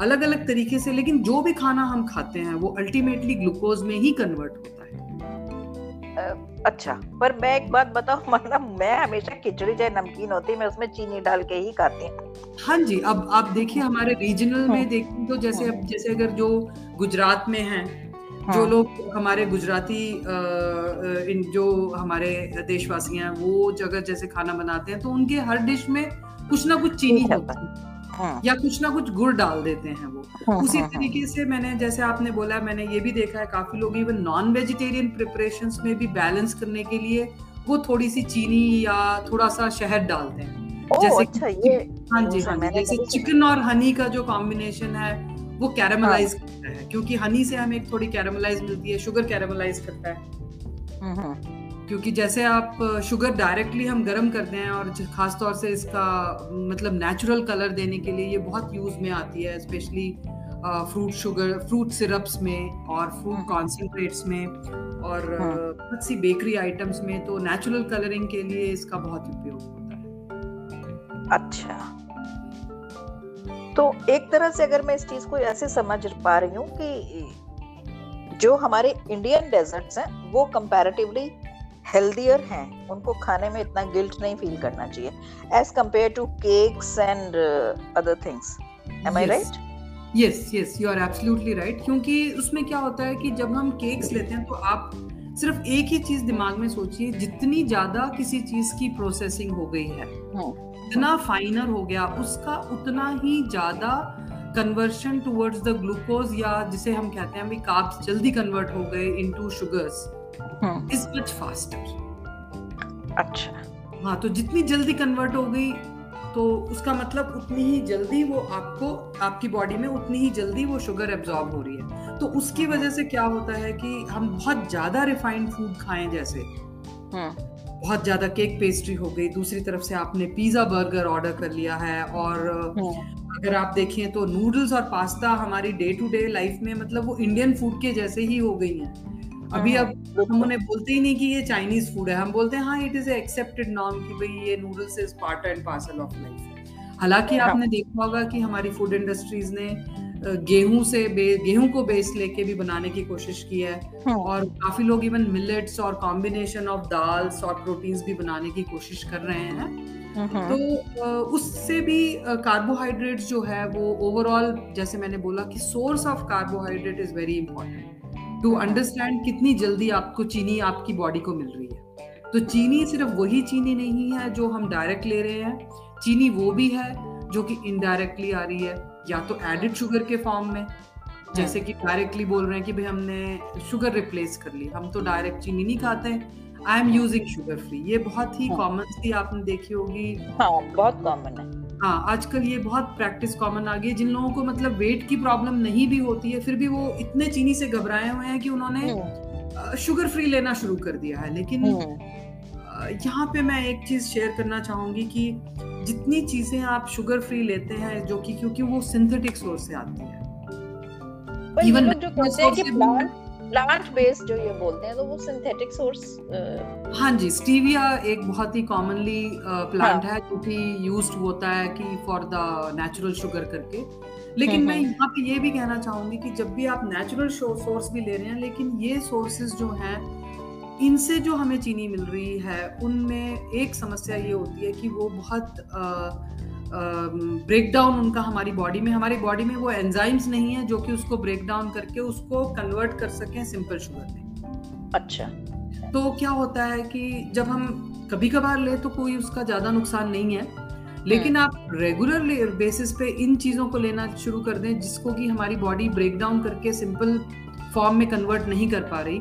अलग अलग तरीके से लेकिन जो भी खाना हम खाते हैं वो अल्टीमेटली ग्लूकोज में ही कन्वर्ट होता है। अच्छा पर मैं एक बात बताऊँ मतलब मैं हमेशा खिचड़ी चाहे नमकीन होती मैं उसमें चीनी डाल के ही खाती हूँ हाँ जी अब आप देखिए हमारे रीजनल में हाँ। देखें तो जैसे अब जैसे अगर जो गुजरात में है हाँ. जो लोग हमारे गुजराती इन जो हमारे देशवासी हैं वो जगह जैसे खाना बनाते हैं तो उनके हर डिश में कुछ ना कुछ चीनी होता है हाँ. या कुछ ना कुछ गुड़ डाल देते हैं वो हाँ, उसी हाँ, तरीके हाँ. से मैंने जैसे आपने बोला मैंने ये भी देखा है काफ़ी लोग इवन नॉन वेजिटेरियन प्रिपरेशन में भी बैलेंस करने के लिए वो थोड़ी सी चीनी या थोड़ा सा शहद डालते हैं जैसे अच्छा, ये हाँ जी हाँ जी जैसे चिकन और हनी का जो कॉम्बिनेशन है वो कैरामलाइज हाँ. करता है क्योंकि हनी से हमें थोड़ी कैरामलाइज मिलती है शुगर कैरामलाइज करता है हम्म, हम्म। क्योंकि जैसे आप शुगर डायरेक्टली हम गर्म करते हैं और खास तौर से इसका मतलब नेचुरल कलर देने के लिए ये बहुत यूज़ में आती है specially fruit sugar fruit syrups में और फ्रूट कॉन्सेंट्रेट्स हम्म। में और बहुत सी बेकरी आइटम्स में तो नेचुरल कलरिंग के लिए इसका बहुत उपयोग होता है। अच्छा। तो एक तरह से अगर मैं इस चीज़ को ऐसे समझ पा रही हूँ कि जो हमारे इंडियन डेजर्ट्स हैं वो कंपैरेटिवली हेल्दियर हैं उनको खाने में इतना गिल्ट नहीं फील करना चाहिए as compare to cakes and other things am I right yes yes you are absolutely right क्योंकि उसमें क्या होता है कि जब हम केक्स लेते हैं तो आप सिर्फ़ एक ही चीज़ दिमाग में सोचिए जितनी ज़्यादा किसी चीज़ की प्रोसेसिंग हो गई है जितना हाँ। फाइनर हो गया उसका उतना ही ज़्यादा कन्वर्शन टुवर्ड्स द ग्लूकोज या जिसे हम कहते हैं कार्ब्स जल्दी कन्वर्ट हो गए into sugars is much faster अच्छा। हाँ तो जितनी जल्दी कन्वर्ट हो गई तो उसका मतलब उतनी ही जल्दी वो आपको आपकी बॉडी में उतनी ही जल्दी वो शुगर एब्जॉर्ब हो रही है। तो उसकी वजह से क्या होता है कि हम बहुत ज़्यादा रिफाइंड फ़ूड खाएँ जैसे। हम्म। बहुत ज़्यादा केक पेस्ट्री हो गई दूसरी तरफ़ से आपने पिज्जा बर्गर ऑर्डर कर लिया है और हम्म। अगर आप देखें तो नूडल्स और पास्ता हमारी डे टू डे लाइफ में मतलब वो इंडियन फ़ूड के जैसे ही हो गई हैं। अभी हाँ, अब हम उन्हें बोलते ही नहीं कि ये चाइनीज़ फ़ूड है। हम बोलते हैं हाँ इट इज़ एक्सेप्टेड नॉर्म कि भाई ये noodles is part and parcel of life हालाँकि हाँ। आपने देखा होगा कि हमारी फ़ूड इंडस्ट्रीज़ ने गेहूँ से गेहूँ को बेस लेके भी बनाने की कोशिश की है। हाँ। और काफ़ी लोग इवन मिलेट्स और कॉम्बिनेशन ऑफ़ दाल्स और प्रोटीन्स भी बनाने की कोशिश कर रहे हैं। तो उससे भी कार्बोहाइड्रेट्स जो है वो ओवरऑल जैसे मैंने बोला कि source of carbohydrate is very important to understand कितनी जल्दी आपको चीनी आपकी बॉडी को मिल रही है। तो चीनी सिर्फ़ वही चीनी नहीं है जो हम डायरेक्ट ले रहे हैं। चीनी वो भी है जो कि इनडायरेक्टली आ रही है या तो एडिड शुगर के फॉर्म में। जैसे कि डायरेक्टली बोल रहे हैं कि भाई हमने शुगर रिप्लेस कर ली। हम तो डायरेक्ट चीनी नहीं खाते I am using sugar free ये बहुत ही कॉमन हाँ। सी आपने देखी होगी। हाँ बहुत कॉमन है। हाँ आजकल ये बहुत प्रैक्टिस कॉमन आ गई है। जिन लोगों को मतलब वेट की प्रॉब्लम नहीं भी होती है फिर भी वो इतने चीनी से घबराए हुए हैं कि उन्होंने शुगर फ्री लेना शुरू कर दिया है। लेकिन हम्म। यहाँ पे मैं एक चीज़ शेयर करना चाहूँगी कि जितनी चीज़ें आप शुगर फ्री लेते हैं जो कि क्योंकि वो सिंथेटिक सोर्स से आती है। इवन जो कहते हैं कि प्लांट प्लांट बेस्ड जो ये बोलते हैं तो वो सिंथेटिक सोर्स हाँ जी स्टीविया एक बहुत ही कॉमनली प्लांट हाँ. है जो कि यूज्ड होता है कि फॉर द नेचुरल शुगर करके लेकिन हम्म, मैं हम्म। यहाँ पे ये भी कहना चाहूँगी कि जब भी आप नेचुरल सोर्स भी ले रहे हैं लेकिन ये सोर्सेज जो हैं इनसे जो हमें चीनी मिल रही है उनमें एक समस्या ये होती है कि वो बहुत ब्रेक डाउन उनका हमारी बॉडी में हमारी बॉडी में वो एंजाइम्स नहीं है जो कि उसको ब्रेक डाउन करके उसको कन्वर्ट कर सकें सिंपल शुगर में। अच्छा। तो क्या होता है कि जब हम कभी कभार ले तो कोई उसका ज़्यादा नुकसान नहीं है लेकिन हम्म। आप रेगुलर बेसिस पे इन चीज़ों को लेना शुरू कर दें जिसको कि हमारी बॉडी ब्रेक डाउन करके सिंपल फॉर्म में कन्वर्ट नहीं कर पा रही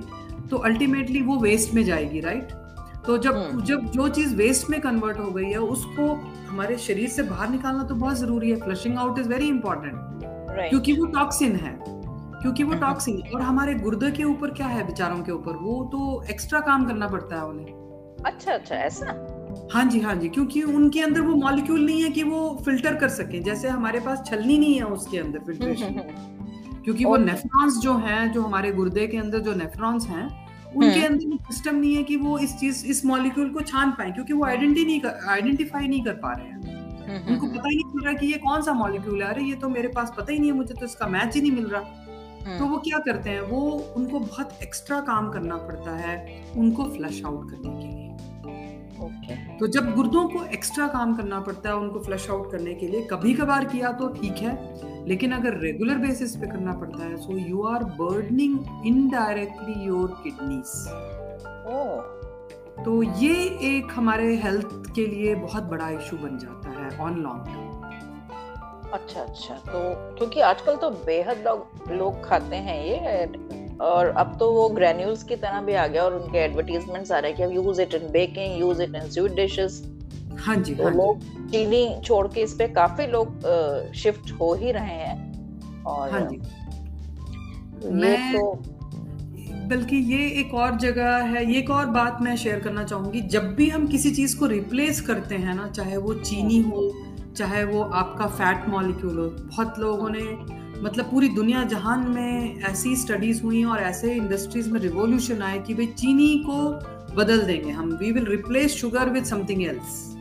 तो अल्टीमेटली वो वेस्ट में जाएगी राइट तो जब हम्म। जब जो चीज़ वेस्ट में कन्वर्ट हो गई है उसको हमारे शरीर से बाहर निकालना तो बहुत ज़रूरी है। Flushing out is very important क्योंकि वो टॉक्सिन है। क्योंकि वो टॉक्सिन हम्म। है। और हमारे गुर्दे के ऊपर क्या है बेचारों के ऊपर? वो तो एक्स्ट्रा काम करना पड़ता है उन्हें। अच्छा अच्छा ऐसा? हाँ जी हाँ जी। क्योंकि उनके अंदर वो मॉलिक्यूल नहीं है कि वो फ़िल्टर कर सके। जैसे हमारे पास छलनी नहीं है उसके अंदर फिल्ट्रेशन हम्म, क्योंकि वो नेफ्रॉन्स जो हैं जो हमारे गुर्दे के अंदर जो नेफ्रॉन्स हैं उनके हम्म। अंदर सिस्टम नहीं है कि वो इस चीज़ इस मॉलिक्यूल को छान पाए क्योंकि वो आइडेंटिटी नहीं कर आइडेंटिफाई नहीं कर पा रहे हैं। हम्म, हम्म, उनको पता ही नहीं चल रहा कि ये कौन सा मॉलिक्यूल है अरे ये तो मेरे पास पता ही नहीं है मुझे तो इसका मैच ही नहीं मिल रहा। तो वो क्या करते हैं वो उनको बहुत एक्स्ट्रा काम करना पड़ता है उनको फ्लैश आउट करने के लिए। तो जब गुर्दों को एक्स्ट्रा काम करना पड़ता है उनको फ्लश आउट करने के लिए कभी कभार किया तो ठीक है लेकिन अगर रेगुलर बेसिस पे करना पड़ता है so you are burdening indirectly your kidneys तो ये एक हमारे हेल्थ के लिए बहुत बड़ा इशू बन जाता है ऑन लॉन्ग टर्म अच्छा अच्छा. तो क्योंकि आजकल तो बेहद लोग लोग खाते हैं ये और अब तो वो ग्रेन्यूल्स की तरह भी आ गया और उनके एडवर्टीजमेंट्स आ रहे हैं कि अब use it in baking use it in sweet dishes हाँ जी तो हाँ लोग चीनी छोड़ के इस पे काफ़ी लोग शिफ्ट हो ही रहे हैं और हाँ जी। मैं तो बल्कि ये एक और जगह है ये एक और बात मैं शेयर करना चाहूँगी। जब भी हम किसी चीज़ को रिप्लेस करते हैं ना चाहे वो चीनी हो चाहे वो आपका फैट मॉलिक्यूल हो बहुत लोगों ने मतलब पूरी दुनिया जहान में ऐसी स्टडीज़ हुई और ऐसे इंडस्ट्रीज़ में रिवोल्यूशन आए कि भाई चीनी को बदल देंगे हम। We will replace sugar with something else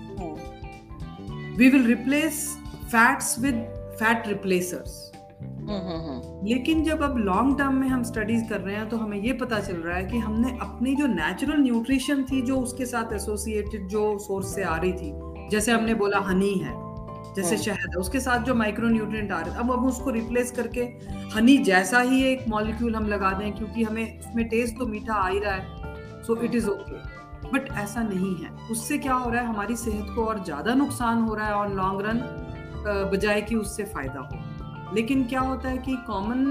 we will replace fats with fat replacers लेकिन जब अब लॉन्ग टर्म में हम स्टडीज़ कर रहे हैं तो हमें ये पता चल रहा है कि हमने अपनी जो नेचुरल न्यूट्रिशन थी जो उसके साथ एसोसिएटेड जो सोर्स से आ रही थी जैसे हमने बोला हनी है। जैसे हाँ। शहद है उसके साथ जो माइक्रो न्यूट्रिएंट आ रहे हैं अब हम उसको रिप्लेस करके हनी जैसा ही एक मॉलिक्यूल हम लगा दें क्योंकि हमें उसमें टेस्ट तो मीठा आ ही रहा है so it is okay but ऐसा नहीं है। उससे क्या हो रहा है हमारी सेहत को और ज़्यादा नुकसान हो रहा है और लॉन्ग रन बजाय कि उससे फ़ायदा हो। लेकिन क्या होता है कि कॉमन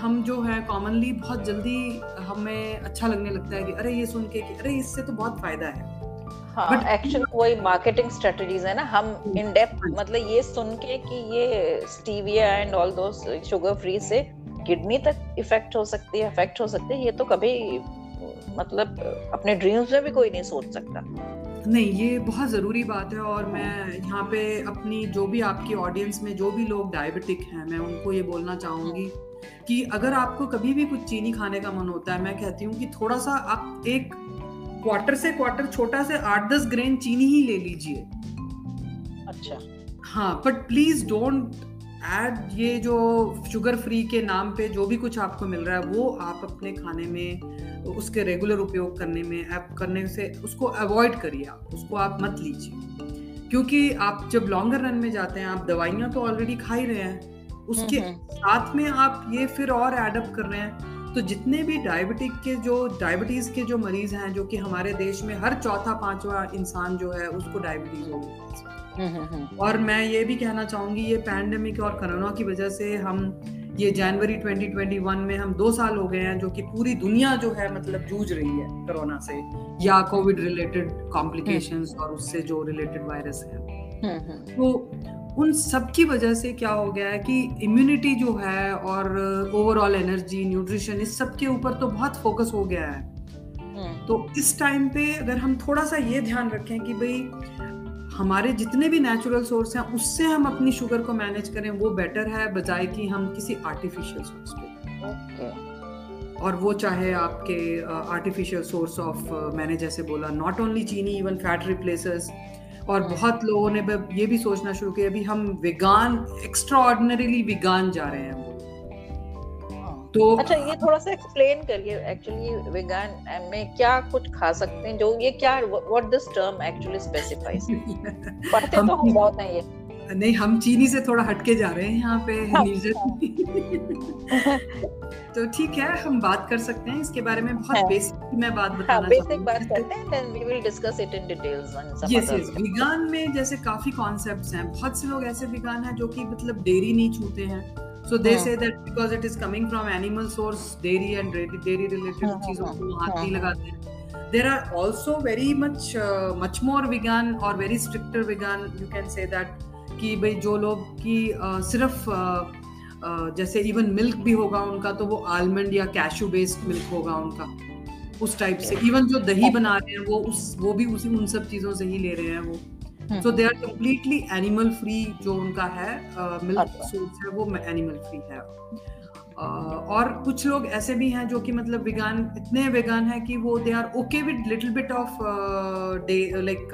हम जो है कॉमनली बहुत जल्दी हमें अच्छा लगने लगता है कि अरे ये सुन के कि अरे इससे तो बहुत फ़ायदा है। हाँ एक्चुअली वही मार्केटिंग स्ट्रेटजीज है ना हम इन डेप्थ हाँ। मतलब ये सुन के कि ये स्टीविया एंड ऑल दो शुगर फ्री से किडनी तक इफ़ेक्ट हो सकती है इफ़ेक्ट हो सकती है ये तो कभी मतलब अपने ड्रीम्स में भी कोई नहीं सोच सकता। नहीं ये बहुत ज़रूरी बात है और मैं यहाँ पे अपनी जो भी आपकी ऑडियंस में जो भी लोग डायबिटिक हैं मैं उनको ये बोलना चाहूँगी कि अगर आपको कभी भी कुछ चीनी खाने का मन होता है मैं कहती हूँ कि थोड़ा सा आप एक क्वार्टर से क्वार्टर छोटा से आठ दस ग्रेन चीनी ही ले लीजिए। अच्छा। हाँ बट प्लीज़ डोंट एड ये जो शुगर फ्री के नाम पे जो भी कुछ आपको मिल रहा है वो आप अपने खाने में उसके रेगुलर उपयोग करने में ऐप करने से उसको अवॉइड करिए आप उसको आप मत लीजिए। क्योंकि आप जब लॉन्गर रन में जाते हैं आप दवाइयाँ तो ऑलरेडी खा ही रहे हैं उसके हम्म, हम्म। साथ में आप ये फिर और एडअप कर रहे हैं तो जितने भी डायबिटिक के जो डायबिटीज़ के जो मरीज़ हैं जो कि हमारे देश में हर चौथा पांचवा इंसान जो है उसको डायबिटीज़ हो गई हम्म, हम्म, हम्म। और मैं ये भी कहना चाहूँगी ये पैंडेमिक और कोरोना की वजह से हम ये जनवरी 2021 में हम दो साल हो गए हैं जो कि पूरी दुनिया जो है मतलब जूझ रही है कोरोना से या कोविड रिलेटेड कॉम्प्लिकेशंस और उससे जो रिलेटेड वायरस है। तो उन सब की वजह से क्या हो गया है कि इम्यूनिटी जो है और ओवरऑल एनर्जी न्यूट्रिशन इस सब के ऊपर तो बहुत फोकस हो गया है। हम्म। तो इस टाइम पे अगर हम थोड़ा सा ये ध्यान रखें कि भाई हमारे जितने भी नेचुरल सोर्स हैं उससे हम अपनी शुगर को मैनेज करें वो बेटर है बजाय कि हम किसी आर्टिफिशियल सोर्स पे। और वो चाहे आपके आर्टिफिशियल सोर्स ऑफ़ मैंने जैसे बोला not only cheeni even fat replacers और बहुत लोगों ने ये भी सोचना शुरू किया अभी हम विगान एक्स्ट्रा ऑर्डिनरीली विगान जा रहे हैं। हाँ। तो अच्छा ये थोड़ा सा एक्सप्लेन करिए एक्चुअली विगान में क्या कुछ खा सकते हैं? जो ये क्या what this term actually specifies पढ़ते तो हम बहुत हैं ये। नहीं हम चीनी से थोड़ा हटके जा रहे हैं यहाँ पे हाँ, तो ठीक है हम बात कर सकते हैं इसके बारे में। बहुत बेसिक हाँ। मैं बात हाँ, बताना बेसिक बात करते हैं then we will discuss it in details yes yes vegan में जैसे काफ़ी कॉन्सेप्ट्स हैं। बहुत से लोग ऐसे विगान हैं जो कि मतलब डेयरी नहीं छूते हैं। So they say that because it is coming from animal source dairy and dairy related चीज़ों को हाथ नहीं लगाते हैं। There are also very much uh, much more vegan or very stricter vegan you can say that कि भाई जो लोग की सिर्फ़ जैसे इवन मिल्क भी होगा उनका तो वो आलमंड या कैशू बेस्ड मिल्क होगा उनका। उस टाइप से। इवन जो दही बना रहे हैं वो उस वो भी उसी उन सब चीज़ों से ही ले रहे हैं वो। So they are completely animal free जो उनका है मिल्क सोर्स है वो एनिमल फ्री है। uh, और कुछ लोग ऐसे भी हैं जो कि मतलब विगान इतने वेगान है कि वो they are okay with little bit of the like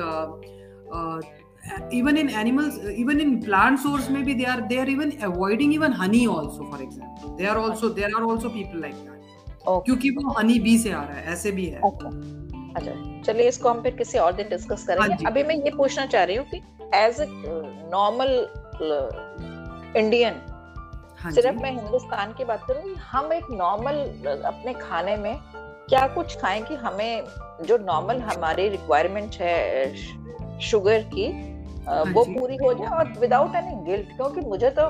even in animals even in plant source maybe they are they are even avoiding even honey also for example they are also there are also people like that okay. क्योंकि वो हनी बी से आ रहा है ऐसे भी है अच्छा चलिए इसको हम फिर किसी और दिन डिस्कस करेंगे अभी मैं ये पूछना चाह रही हूँ कि एज ए नॉर्मल इंडियन सिर्फ़ मैं हिंदुस्तान की बात करूँ हम एक नॉर्मल अपने खाने में क्या कुछ खाएँ कि हमें जो नॉर्मल हमारी रिक्वायरमेंट है शुगर की हाँ वो पूरी हो जाए और विदाउट एनी गिल्ट क्योंकि मुझे तो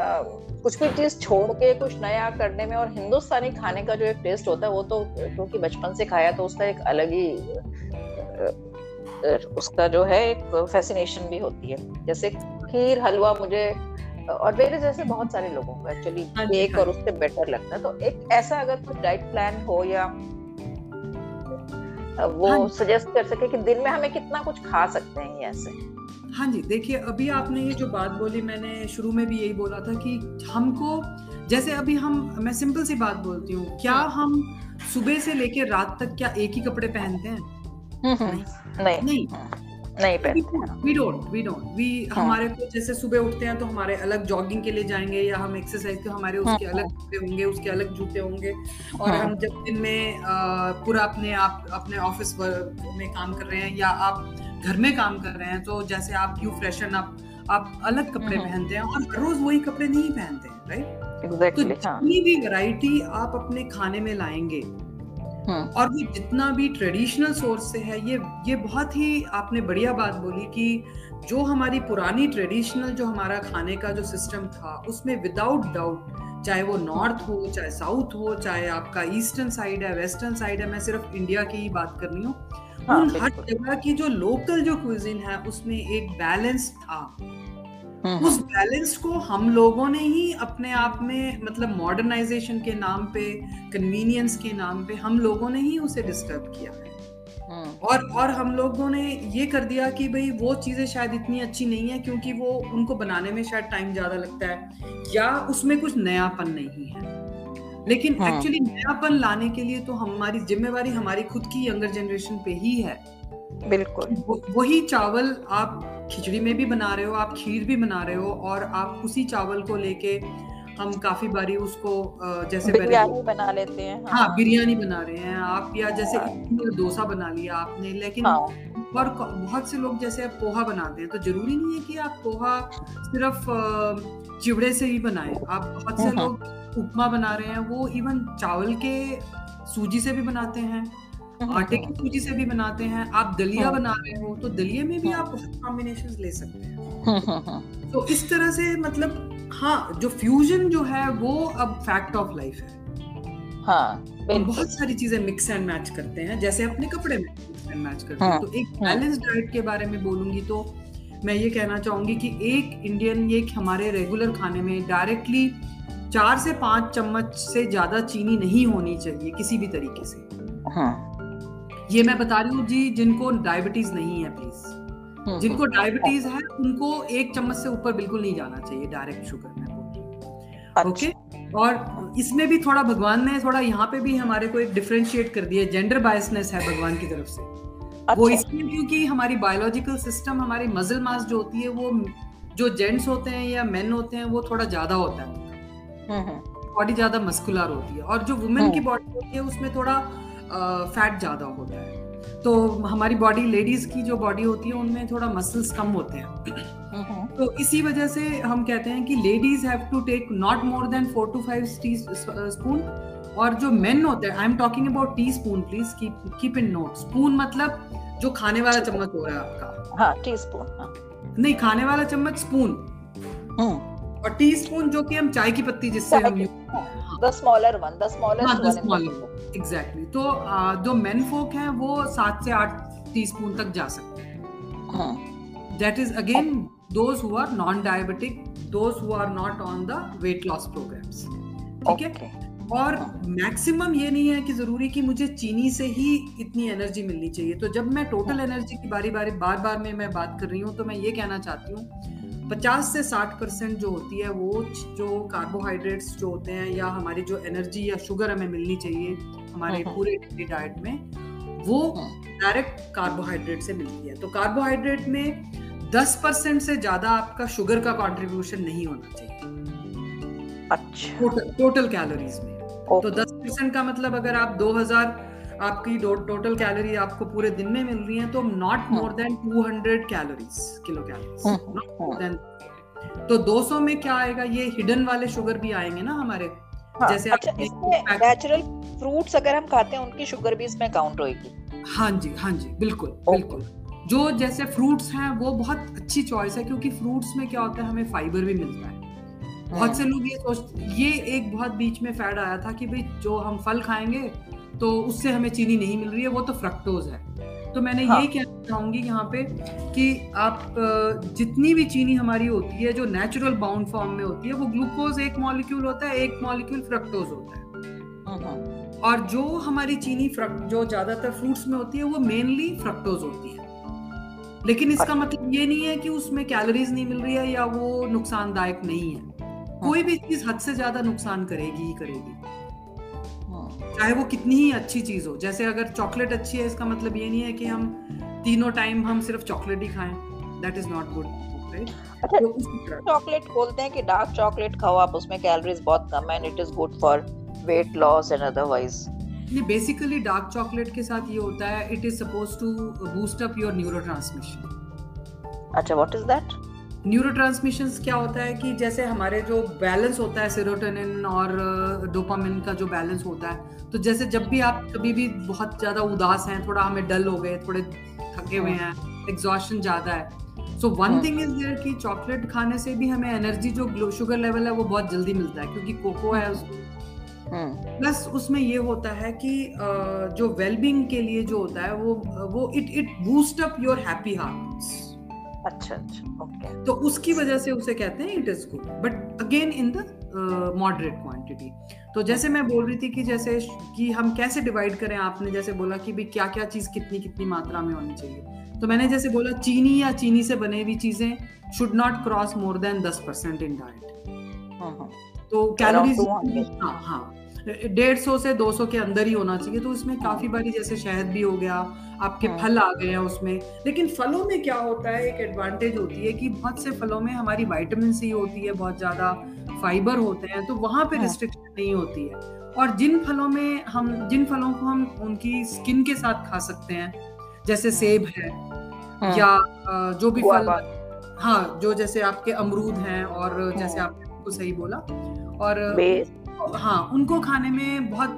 आ, कुछ भी चीज़ छोड़ के कुछ नया करने में और हिंदुस्तानी खाने का जो एक टेस्ट होता है वो तो क्योंकि बचपन से खाया तो उसका एक अलग ही उसका जो है एक फैसिनेशन भी होती है। जैसे खीर हलवा मुझे और मेरे जैसे बहुत सारे लोगों को एक्चुअली केक हाँ और उससे बेटर लगता है। तो एक ऐसा अगर कुछ डाइट प्लान हो या वो सजेस्ट हाँ कर सके कि दिन में हमें कितना कुछ खा सकते हैं ऐसे। हाँ जी देखिए अभी आपने ये जो बात बोली मैंने शुरू में भी यही बोला था कि हमको जैसे अभी हम मैं सिंपल सी बात बोलती हूँ क्या हाँ। हम सुबह से लेकर रात तक क्या एक ही कपड़े पहनते हैं? नहीं हम्म। नहीं। नहीं। नहीं पहनते we don't we don't we हमारे को जैसे सुबह उठते हैं तो हमारे अलग जॉगिंग के लिए जाएँगे या हम एक्सरसाइज के हमारे हाँ, उसके अलग हाँ। कपड़े होंगे उसके अलग जूते होंगे और हम जब दिन में पूरा अपने आप अपने ऑफ़िस में काम कर रहे हैं या आप घर में काम कर रहे हैं तो जैसे आप यू फ्रेशन आप आप अलग कपड़े पहनते हैं और हर रोज वही कपड़े नहीं पहनते हैं राइट exactly, तो हाँ। जितनी भी वैरायटी आप अपने खाने में लाएँगे हाँ। और वो जितना भी ट्रेडिशनल सोर्स से है ये ये बहुत ही आपने बढ़िया बात बोली कि जो हमारी पुरानी ट्रेडिशनल जो हमारा खाने का जो सिस्टम था उसमें विदाउट डाउट चाहे वो नॉर्थ हो चाहे साउथ हो चाहे आपका ईस्टर्न साइड है वेस्टर्न साइड है मैं सिर्फ़ इंडिया की ही बात कर रही हूँ। हाँ, उन हर जगह की जो लोकल जो क्विजिन है उसमें एक बैलेंस था। उस बैलेंस हम्म। को हम लोगों ने ही अपने आप में मतलब मॉडर्नाइजेशन के नाम पे कन्वीनियंस के नाम पे हम लोगों ने ही उसे डिस्टर्ब किया है हम्म। और और हम लोगों ने ये कर दिया कि भाई वो चीज़ें शायद इतनी अच्छी नहीं है क्योंकि वो उनको बनाने में शायद टाइम ज़्यादा लगता है या उसमें कुछ नयापन नहीं है लेकिन एक्चुअली हाँ. नयापन लाने के लिए तो हमारी जिम्मेवारी हमारी खुद की यंगर जनरेशन पे ही है बिल्कुल वही चावल आप खिचड़ी में भी बना रहे हो आप खीर भी बना रहे हो और आप उसी चावल को लेके हम काफ़ी बारी उसको जैसे बिरयानी बना लेते हैं हाँ, हाँ बिरयानी बना रहे हैं आप या जैसे हाँ। डोसा बना लिया आपने लेकिन हाँ. और बहुत से लोग जैसे पोहा बनाते हैं तो ज़रूरी नहीं है कि आप पोहा सिर्फ़ चिवड़े से ही बनाए आप बहुत से हाँ, हाँ। लोग उपमा बना रहे हैं वो इवन चावल के सूजी से भी बनाते हैं आटे की सूजी से भी बनाते हैं। आप दलिया हाँ। बना रहे हो तो दलिए में भी हाँ। आप बहुत कॉम्बिनेशन ले सकते हैं। तो इस तरह से मतलब हाँ जो फ्यूजन जो है वो अब फैक्ट ऑफ़ लाइफ है। हाँ बहुत सारी चीज़ें मिक्स एंड मैच करते हैं। जैसे अपने कपड़े में मिक्स एंड मैच करते हैं। तो एक बैलेंस डाइट के बारे में बोलूँगी तो मैं ये कहना चाहूँगी कि एक इंडियन ये हमारे रेगुलर खाने में डायरेक्टली चार से पाँच चम्मच से ज़्यादा चीनी नहीं होनी चाहिए किसी भी तरीके से। हाँ। ये मैं बता रही हूँ जी जिनको डायबिटीज़ नहीं है प्लीज़ हम्म, जिनको डायबिटीज़ हम्म। है उनको एक चम्मच से ऊपर बिल्कुल नहीं जाना चाहिए डायरेक्ट शुगर में। ओके अच्छा। और इसमें भी थोड़ा भगवान ने थोड़ा यहाँ पे भी हमारे को एक डिफ्रेंशिएट कर दिया जेंडर बायसनेस है भगवान की तरफ़ से। अच्छा। वो इसलिए क्योंकि हमारी बायोलॉजिकल सिस्टम हमारी मजल मास जो होती है वो जो जेंट्स होते हैं या मेन होते हैं वो थोड़ा ज़्यादा होता है। बॉडी हम्म, ज़्यादा मस्कुलर होती है। और जो वुमेन की बॉडी होती है उसमें थोड़ा फैट ज़्यादा होता है। तो हमारी बॉडी लेडीज़ की जो बॉडी होती है उनमें थोड़ा मसल्स कम होते हैं। तो इसी वजह से हम कहते हैं कि ladies have to take not more than four to five teaspoon और जो मेन होते हैं I am talking about teaspoon please keep in note spoon मतलब जो खाने वाला चम्मच हो रहा है आपका। हाँ टी स्पून हाँ. नहीं खाने वाला चम्मच स्पून हम्म। और टी स्पून जो कि हम चाय की पत्ती जिससे हम the smaller one the smaller exactly तो जो मेन फोक हैं वो सात से आठ टीस्पून तक जा सकते हैं। That is again those who are non diabetic those who are not on the weight loss programs ठीक है? और मैक्सिमम ये नहीं है कि ज़रूरी कि मुझे चीनी से ही इतनी एनर्जी मिलनी चाहिए। तो जब मैं टोटल एनर्जी की बारी बारी बार बार में मैं बात कर रही हूँ तो मैं ये कहना चाहती हूँ पचास से साठ परसेंट जो होती है वो जो कार्बोहाइड्रेट्स जो होते हैं या हमारी जो एनर्जी या शुगर हमें मिलनी चाहिए हमारे हाँ, हाँ। पूरे डेली डाइट में वो डायरेक्ट हाँ। कार्बोहाइड्रेट से मिलती है। तो कार्बोहाइड्रेट में दस परसेंट से ज़्यादा आपका शुगर का कंट्रीब्यूशन नहीं होना चाहिए। अच्छा। टोटल कैलोरीज में। तो दस परसेंट का मतलब अगर आप दो हज़ार आपकी टोटल कैलोरी आपको पूरे दिन में मिल रही है तो not more than 200 calories kilo calories not more than तो 200 में क्या आएगा? ये हिडन वाले शुगर भी आएँगे ना हमारे। हाँ, जैसे अच्छा, इसमें नेचुरल फ्रूट्स अगर हम खाते हैं उनकी शुगर भी इसमें काउंट होगी हाँ जी हाँ जी बिल्कुल बिल्कुल। जो जैसे फ्रूट्स हैं वो बहुत अच्छी चॉइस है क्योंकि फ्रूट्स में क्या होता है हमें फाइबर भी मिलता है। बहुत से हाँ। लोग ये सोचते ये एक बहुत बीच में फैड आया था कि भाई जो हम फल खाएँगे तो उससे हमें चीनी नहीं मिल रही है वो तो फ्रक्टोज है। तो मैंने हाँ. यही कहना चाहूँगी यहाँ पे कि आप जितनी भी चीनी हमारी होती है जो नेचुरल बाउंड फॉर्म में होती है वो ग्लूकोज एक मॉलिक्यूल होता है एक मॉलिक्यूल फ्रक्टोज होता है। हाँ, हाँ। और जो हमारी चीनी जो ज़्यादातर फ्रूट्स में होती है वो मेनली फ्रक्टोज होती है। लेकिन इसका मतलब ये नहीं है कि उसमें कैलोरीज नहीं मिल रही है या वो नुकसानदायक नहीं है। कोई भी चीज़ हद से ज़्यादा नुकसान करेगी ही करेगी। चाहे वो कितनी ही अच्छी चीज़ हो। जैसे अगर चॉकलेट अच्छी है इसका मतलब ये नहीं है कि हम तीनों टाइम हम सिर्फ़ चॉकलेट ही खाएँ। दैट इज़ नॉट गुड अच्छा चॉकलेट बोलते हैं कि डार्क चॉकलेट खाओ आप उसमें कैलोरीज बहुत कम है and it is good for weight loss and otherwise ये बेसिकली डार्क चॉकलेट के साथ ये होता है it is suppose to boost up your neurotransmission अच्छा व्हाट इज़ दैट न्यूरो क्या होता है कि जैसे हमारे जो बैलेंस होता है सेरोटोनिन और डोपामिन का जो बैलेंस होता है तो जैसे जब भी आप कभी भी बहुत ज़्यादा उदास हैं थोड़ा हमें डल हो गए थोड़े थके हुए हैं एग्जॉशन ज़्यादा है so one thing is there कि चॉकलेट खाने से भी हमें एनर्जी जो शुगर लेवल है वो बहुत जल्दी मिलता है क्योंकि कोको है उसमें। प्लस उसमें ये होता है कि जो वेलबींग के लिए जो होता है वो वो it it boost up your happy hormones अच्छा अच्छा ओके तो उसकी वजह से उसे कहते हैं it is good but again in the moderate quantity तो जैसे मैं बोल रही थी कि जैसे कि हम कैसे डिवाइड करें? आपने जैसे बोला कि भाई क्या क्या चीज़ कितनी कितनी मात्रा में होनी चाहिए। तो मैंने जैसे बोला चीनी या चीनी से बने हुई चीज़ें should not cross more than दस परसेंट इन डाइट तो कैलोरीज हाँ हाँ। डेढ़ सौ से दो सौ के अंदर ही होना चाहिए। तो उसमें काफ़ी बारी जैसे शहद भी हो गया आपके हाँ। फल आ गए हैं उसमें। लेकिन फलों में क्या होता है एक एडवांटेज होती है कि बहुत से फलों में हमारी वाइटामिन सी होती है बहुत ज़्यादा फाइबर होते हैं तो वहाँ पे रिस्ट्रिक्शन हाँ। नहीं होती है। और जिन फलों में हम जिन फलों को हम उनकी स्किन के साथ खा सकते हैं जैसे हाँ। सेब है या जो भी फल हाँ जो जैसे आपके अमरूद हैं और जैसे आपने सही बोला। और हाँ उनको खाने में बहुत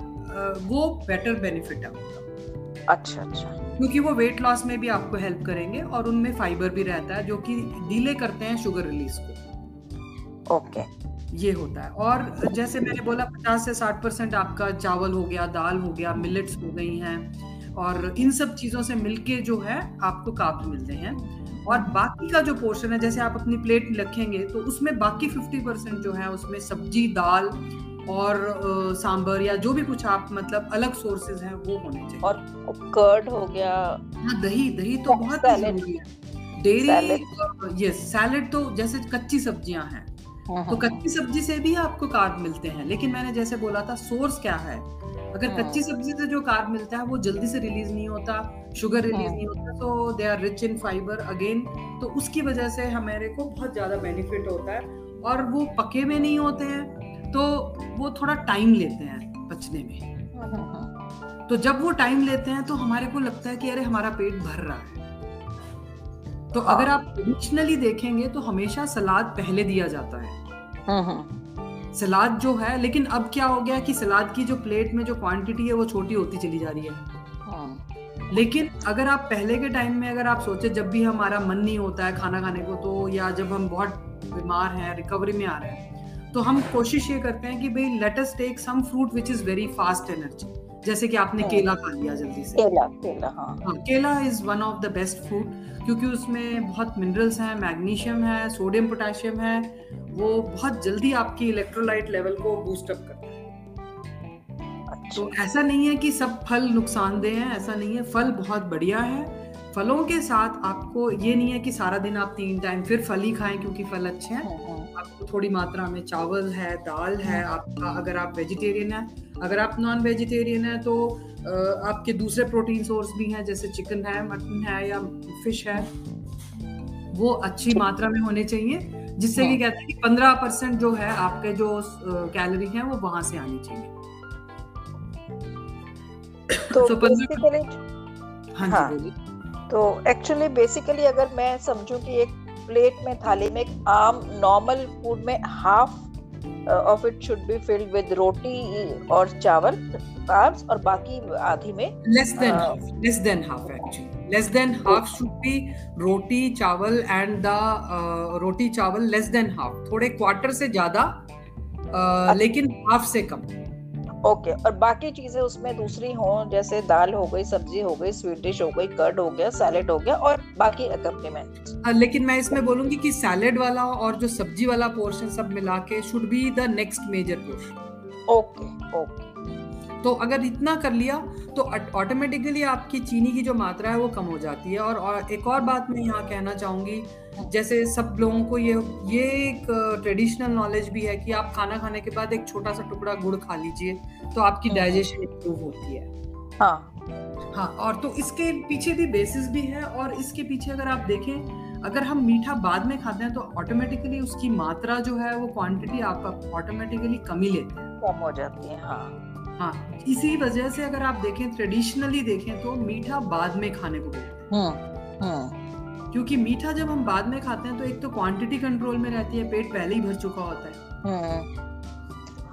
वो बेटर बेनिफिट है उनका। अच्छा अच्छा। क्योंकि वो वेट लॉस में भी आपको हेल्प करेंगे और उनमें फाइबर भी रहता है जो कि डीले करते हैं शुगर रिलीज़ को। ओके ये होता है। और जैसे मैंने बोला 50 से 60 परसेंट आपका चावल हो गया दाल हो गया मिलेट्स हो गई हैं और इन सब चीज़ों से मिलके जो है आपको काब्स मिलते हैं। और बाकी का जो पोर्शन है जैसे आप अपनी प्लेट रखेंगे तो उसमें बाकी 50 परसेंट जो है उसमें सब्ज़ी दाल और सांबर या जो भी कुछ आप मतलब अलग सोर्सेज हैं वो होने चाहिए। और कर्ड हो गया। हाँ दही दही तो बहुत ज़रूरी है। डेयरी यस सैलेड तो जैसे कच्ची सब्ज़ियाँ हैं हाँ, तो हाँ, कच्ची हाँ। सब्ज़ी से भी आपको कार्ब मिलते हैं लेकिन मैंने जैसे बोला था सोर्स क्या है? अगर कच्ची सब्ज़ी से जो कार्ब मिलता है वो जल्दी से रिलीज़ नहीं होता शुगर रिलीज़ नहीं होता तो they are rich in fibre again तो उसकी वजह से हमारे को बहुत ज़्यादा बेनिफिट होता है और वो पके में नहीं होते हैं तो वो थोड़ा टाइम लेते हैं पचने में। तो जब वो टाइम लेते हैं तो हमारे को लगता है कि अरे हमारा पेट भर रहा है। तो हाँ। अगर आप ट्रेडिशनली देखेंगे तो हमेशा सलाद पहले दिया जाता है। सलाद जो है लेकिन अब क्या हो गया कि सलाद की जो प्लेट में जो क्वांटिटी है वो छोटी होती चली जा रही है। हाँ। लेकिन अगर आप पहले के टाइम में अगर आप सोचे जब भी हमारा मन नहीं होता है खाना खाने को तो या जब हम बहुत बीमार हैं रिकवरी में आ रहे हैं तो हम कोशिश ये करते हैं कि भाई let us take some fruit which is very fast energy जैसे कि आपने हाँ। केला खा लिया जल्दी से। केला केला हाँ। हाँ kela is one of the best fruit क्योंकि उसमें बहुत मिनरल्स हैं मैग्नीशियम है सोडियम पोटेशियम है वो बहुत जल्दी आपकी इलेक्ट्रोलाइट लेवल को बूस्ट अप करता है। अच्छा। तो ऐसा नहीं है कि सब फल नुकसानदेह हैं ऐसा नहीं है फल बहुत बढ़िया है। फलों के साथ आपको ये नहीं है कि सारा दिन आप तीन टाइम फिर फल ही खाएँ क्योंकि फल अच्छे हैं हाँ, आपको थोड़ी मात्रा में चावल है दाल है आपका अगर आप वेजिटेरियन है अगर आप नॉन वेजिटेरियन है तो आपके दूसरे प्रोटीन सोर्स भी हैं जैसे चिकन है मटन है या फ़िश है वो अच्छी मात्रा में होने चाहिए जिससे कि हाँ। कहते हैं कि पंद्रह परसेंट जो है आपके जो कैलोरी है वो वहाँ से आनी चाहिए। तो, तो हाँ, हाँ। तो एक्चुअली बेसिकली अगर मैं समझूं कि एक प्लेट में थाली में आम नॉर्मल फ़ूड में half of it should be filled with roti और चावल कार्ब्स और बाकी आधी में less than less than half actually less than half should be roti chawal and the roti chawal less than half थोड़े क्वार्टर से ज़्यादा uh, लेकिन हाफ़ से कम. ओके और बाकी चीज़ें उसमें दूसरी हो जैसे दाल हो गई सब्ज़ी हो गई स्वीट डिश हो गई कर्ड हो गया सैलेड हो गया और बाकी अकम्पलीमेंट लेकिन मैं इसमें बोलूँगी कि सैलेड वाला और जो सब्ज़ी वाला पोर्शन सब मिला के should be the next major portion okay okay तो अगर इतना कर लिया तो ऑटोमेटिकली आपकी चीनी की जो मात्रा है वो कम हो जाती है। और, और एक और बात मैं यहाँ कहना चाहूँगी जैसे सब लोगों को ये ये एक ट्रेडिशनल नॉलेज भी है कि आप खाना खाने के बाद एक छोटा सा टुकड़ा गुड़ खा लीजिए तो आपकी डाइजेशन इम्प्रूव होती है। हाँ। हाँ और तो इसके पीछे भी बेसिस भी है और इसके पीछे अगर आप देखें अगर हम मीठा बाद में खाते हैं तो ऑटोमेटिकली उसकी मात्रा जो है वो क्वांटिटी आपका ऑटोमेटिकली कमी लेते हैं। कम हो जाती है हाँ। हाँ इसी वजह से अगर आप देखें ट्रेडिशनली देखें तो मीठा बाद में खाने को मिलता है हम्म, हम्म। क्योंकि मीठा जब हम बाद में खाते हैं तो एक तो क्वांटिटी कंट्रोल में रहती है पेट पहले ही भर चुका होता है हम्म।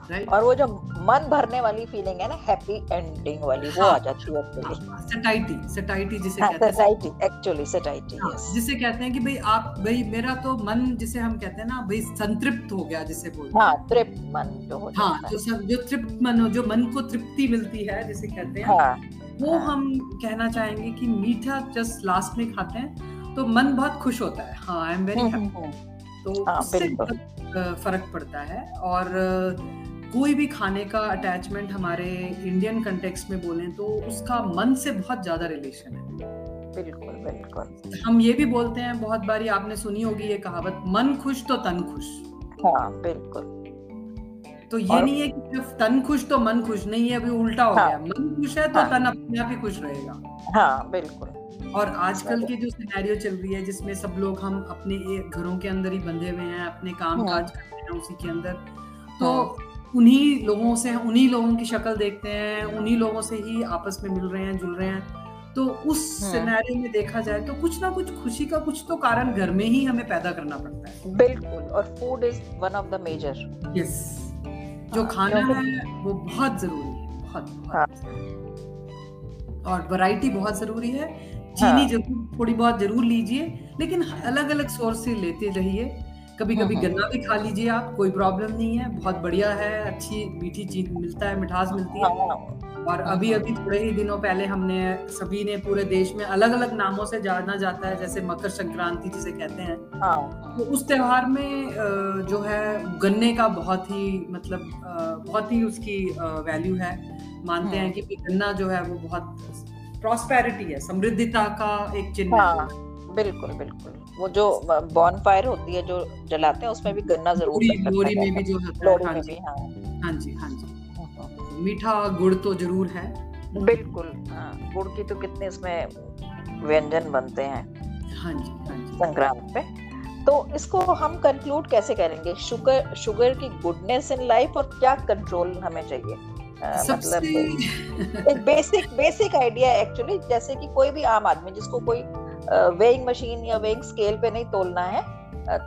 राइट और वो जो मन भरने वाली फीलिंग है ना हैप्पी एंडिंग वाली हाँ, वो हाँ, आ जाती है एक्चुअली सटाइटी सटाइटी जिसे हाँ कहते हैं। सटाइटी एक्चुअली सटाइटी हाँ, जिसे कहते हैं कि भाई आप भाई मेरा तो मन जिसे हम कहते हैं ना भाई संतृप्त हो गया जिसे बोलते हैं। हाँ तृप्त मन जो हो हाँ जो सब जो तृप्त मन हो जो मन को तृप्ति मिलती है जिसे कहते हैं हाँ वो हाँ। हम कहना चाहेंगे कि मीठा जस्ट लास्ट में खाते हैं तो मन बहुत खुश होता है। हाँ आई एम वेरी हैप्पी। तो हाँ, उससे फ़र्क पड़ता है। और कोई भी खाने का अटैचमेंट हमारे इंडियन कंटेक्स्ट में बोलें तो उसका मन से बहुत ज़्यादा रिलेशन है। बिल्कुल बिल्कुल। हम ये भी बोलते हैं बहुत बारी आपने सुनी होगी ये कहावत मन खुश तो तन खुश। हाँ बिल्कुल। तो ये और- नहीं है कि सिर्फ़ तन खुश तो मन खुश नहीं है अभी उल्टा हो हाँ। गया। मन खुश है तो हाँ। तन अपने आप ही खुश रहेगा। हाँ बिल्कुल। और आजकल की जो सिनेरियो चल रही है जिसमें सब लोग हम अपने घरों के अंदर ही बंधे हुए हैं अपने काम हाँ। काज कर रहे हैं उसी के अंदर तो उन्हीं लोगों से उन्हीं लोगों की शक्ल देखते हैं उन्हीं लोगों से ही आपस में मिल रहे हैं जुल रहे हैं। तो उस हाँ। सिनेरियो में देखा जाए तो कुछ ना कुछ खुशी का कुछ तो कारण घर में ही हमें पैदा करना पड़ता है। बिल्कुल और food is one of the major yes जो हाँ, खाना है वो बहुत ज़रूरी है बहुत हाँ। बहुत और वैरायटी बहुत ज़रूरी है। चीनी हाँ। ज़रूर थोड़ी बहुत ज़रूर लीजिए लेकिन अलग अलग सोर्स से लेते रहिए। कभी कभी हम्म। गन्ना भी खा लीजिए आप कोई प्रॉब्लम नहीं है बहुत बढ़िया है अच्छी मीठी चीज़ मिलता है मिठास मिलती है। हाँ और अभी अभी थोड़े ही दिनों पहले हमने सभी ने पूरे देश में अलग अलग नामों से जाना जाता है जैसे मकर संक्रांति जिसे कहते हैं। हाँ। तो उस त्योहार में जो है गन्ने का बहुत ही मतलब बहुत ही उसकी वैल्यू है। मानते हैं। कि गन्ना जो है वो बहुत प्रॉस्पेरिटी है समृद्धिता का एक चिन्ह हाँ। है बिल्कुल बिल्कुल। वो जो बॉन फायर होती है जो जलाते हैं उसमें भी गन्ना ज़रूर लोरी में भी जो लोरी हाँ में भी हाँ। हाँ जी हाँ जी। मीठा गुड़ तो ज़रूर है। बिल्कुल हाँ। गुड़ की तो कितने इसमें व्यंजन बनते हैं। हाँ जी हाँ जी। संक्रांत पे। तो इसको हम कंक्लूड कैसे करेंगे? शुगर शुगर की गुडनेस इन लाइफ और क्या कंट्रोल हमें चाहिए? मतलब एक बेसिक बेसिक आइडिया एक्चुअली जैसे कि कोई भी आम आदमी जिसको कोई वेइंग मशीन या वेइंग स्केल पे नहीं तोलना है।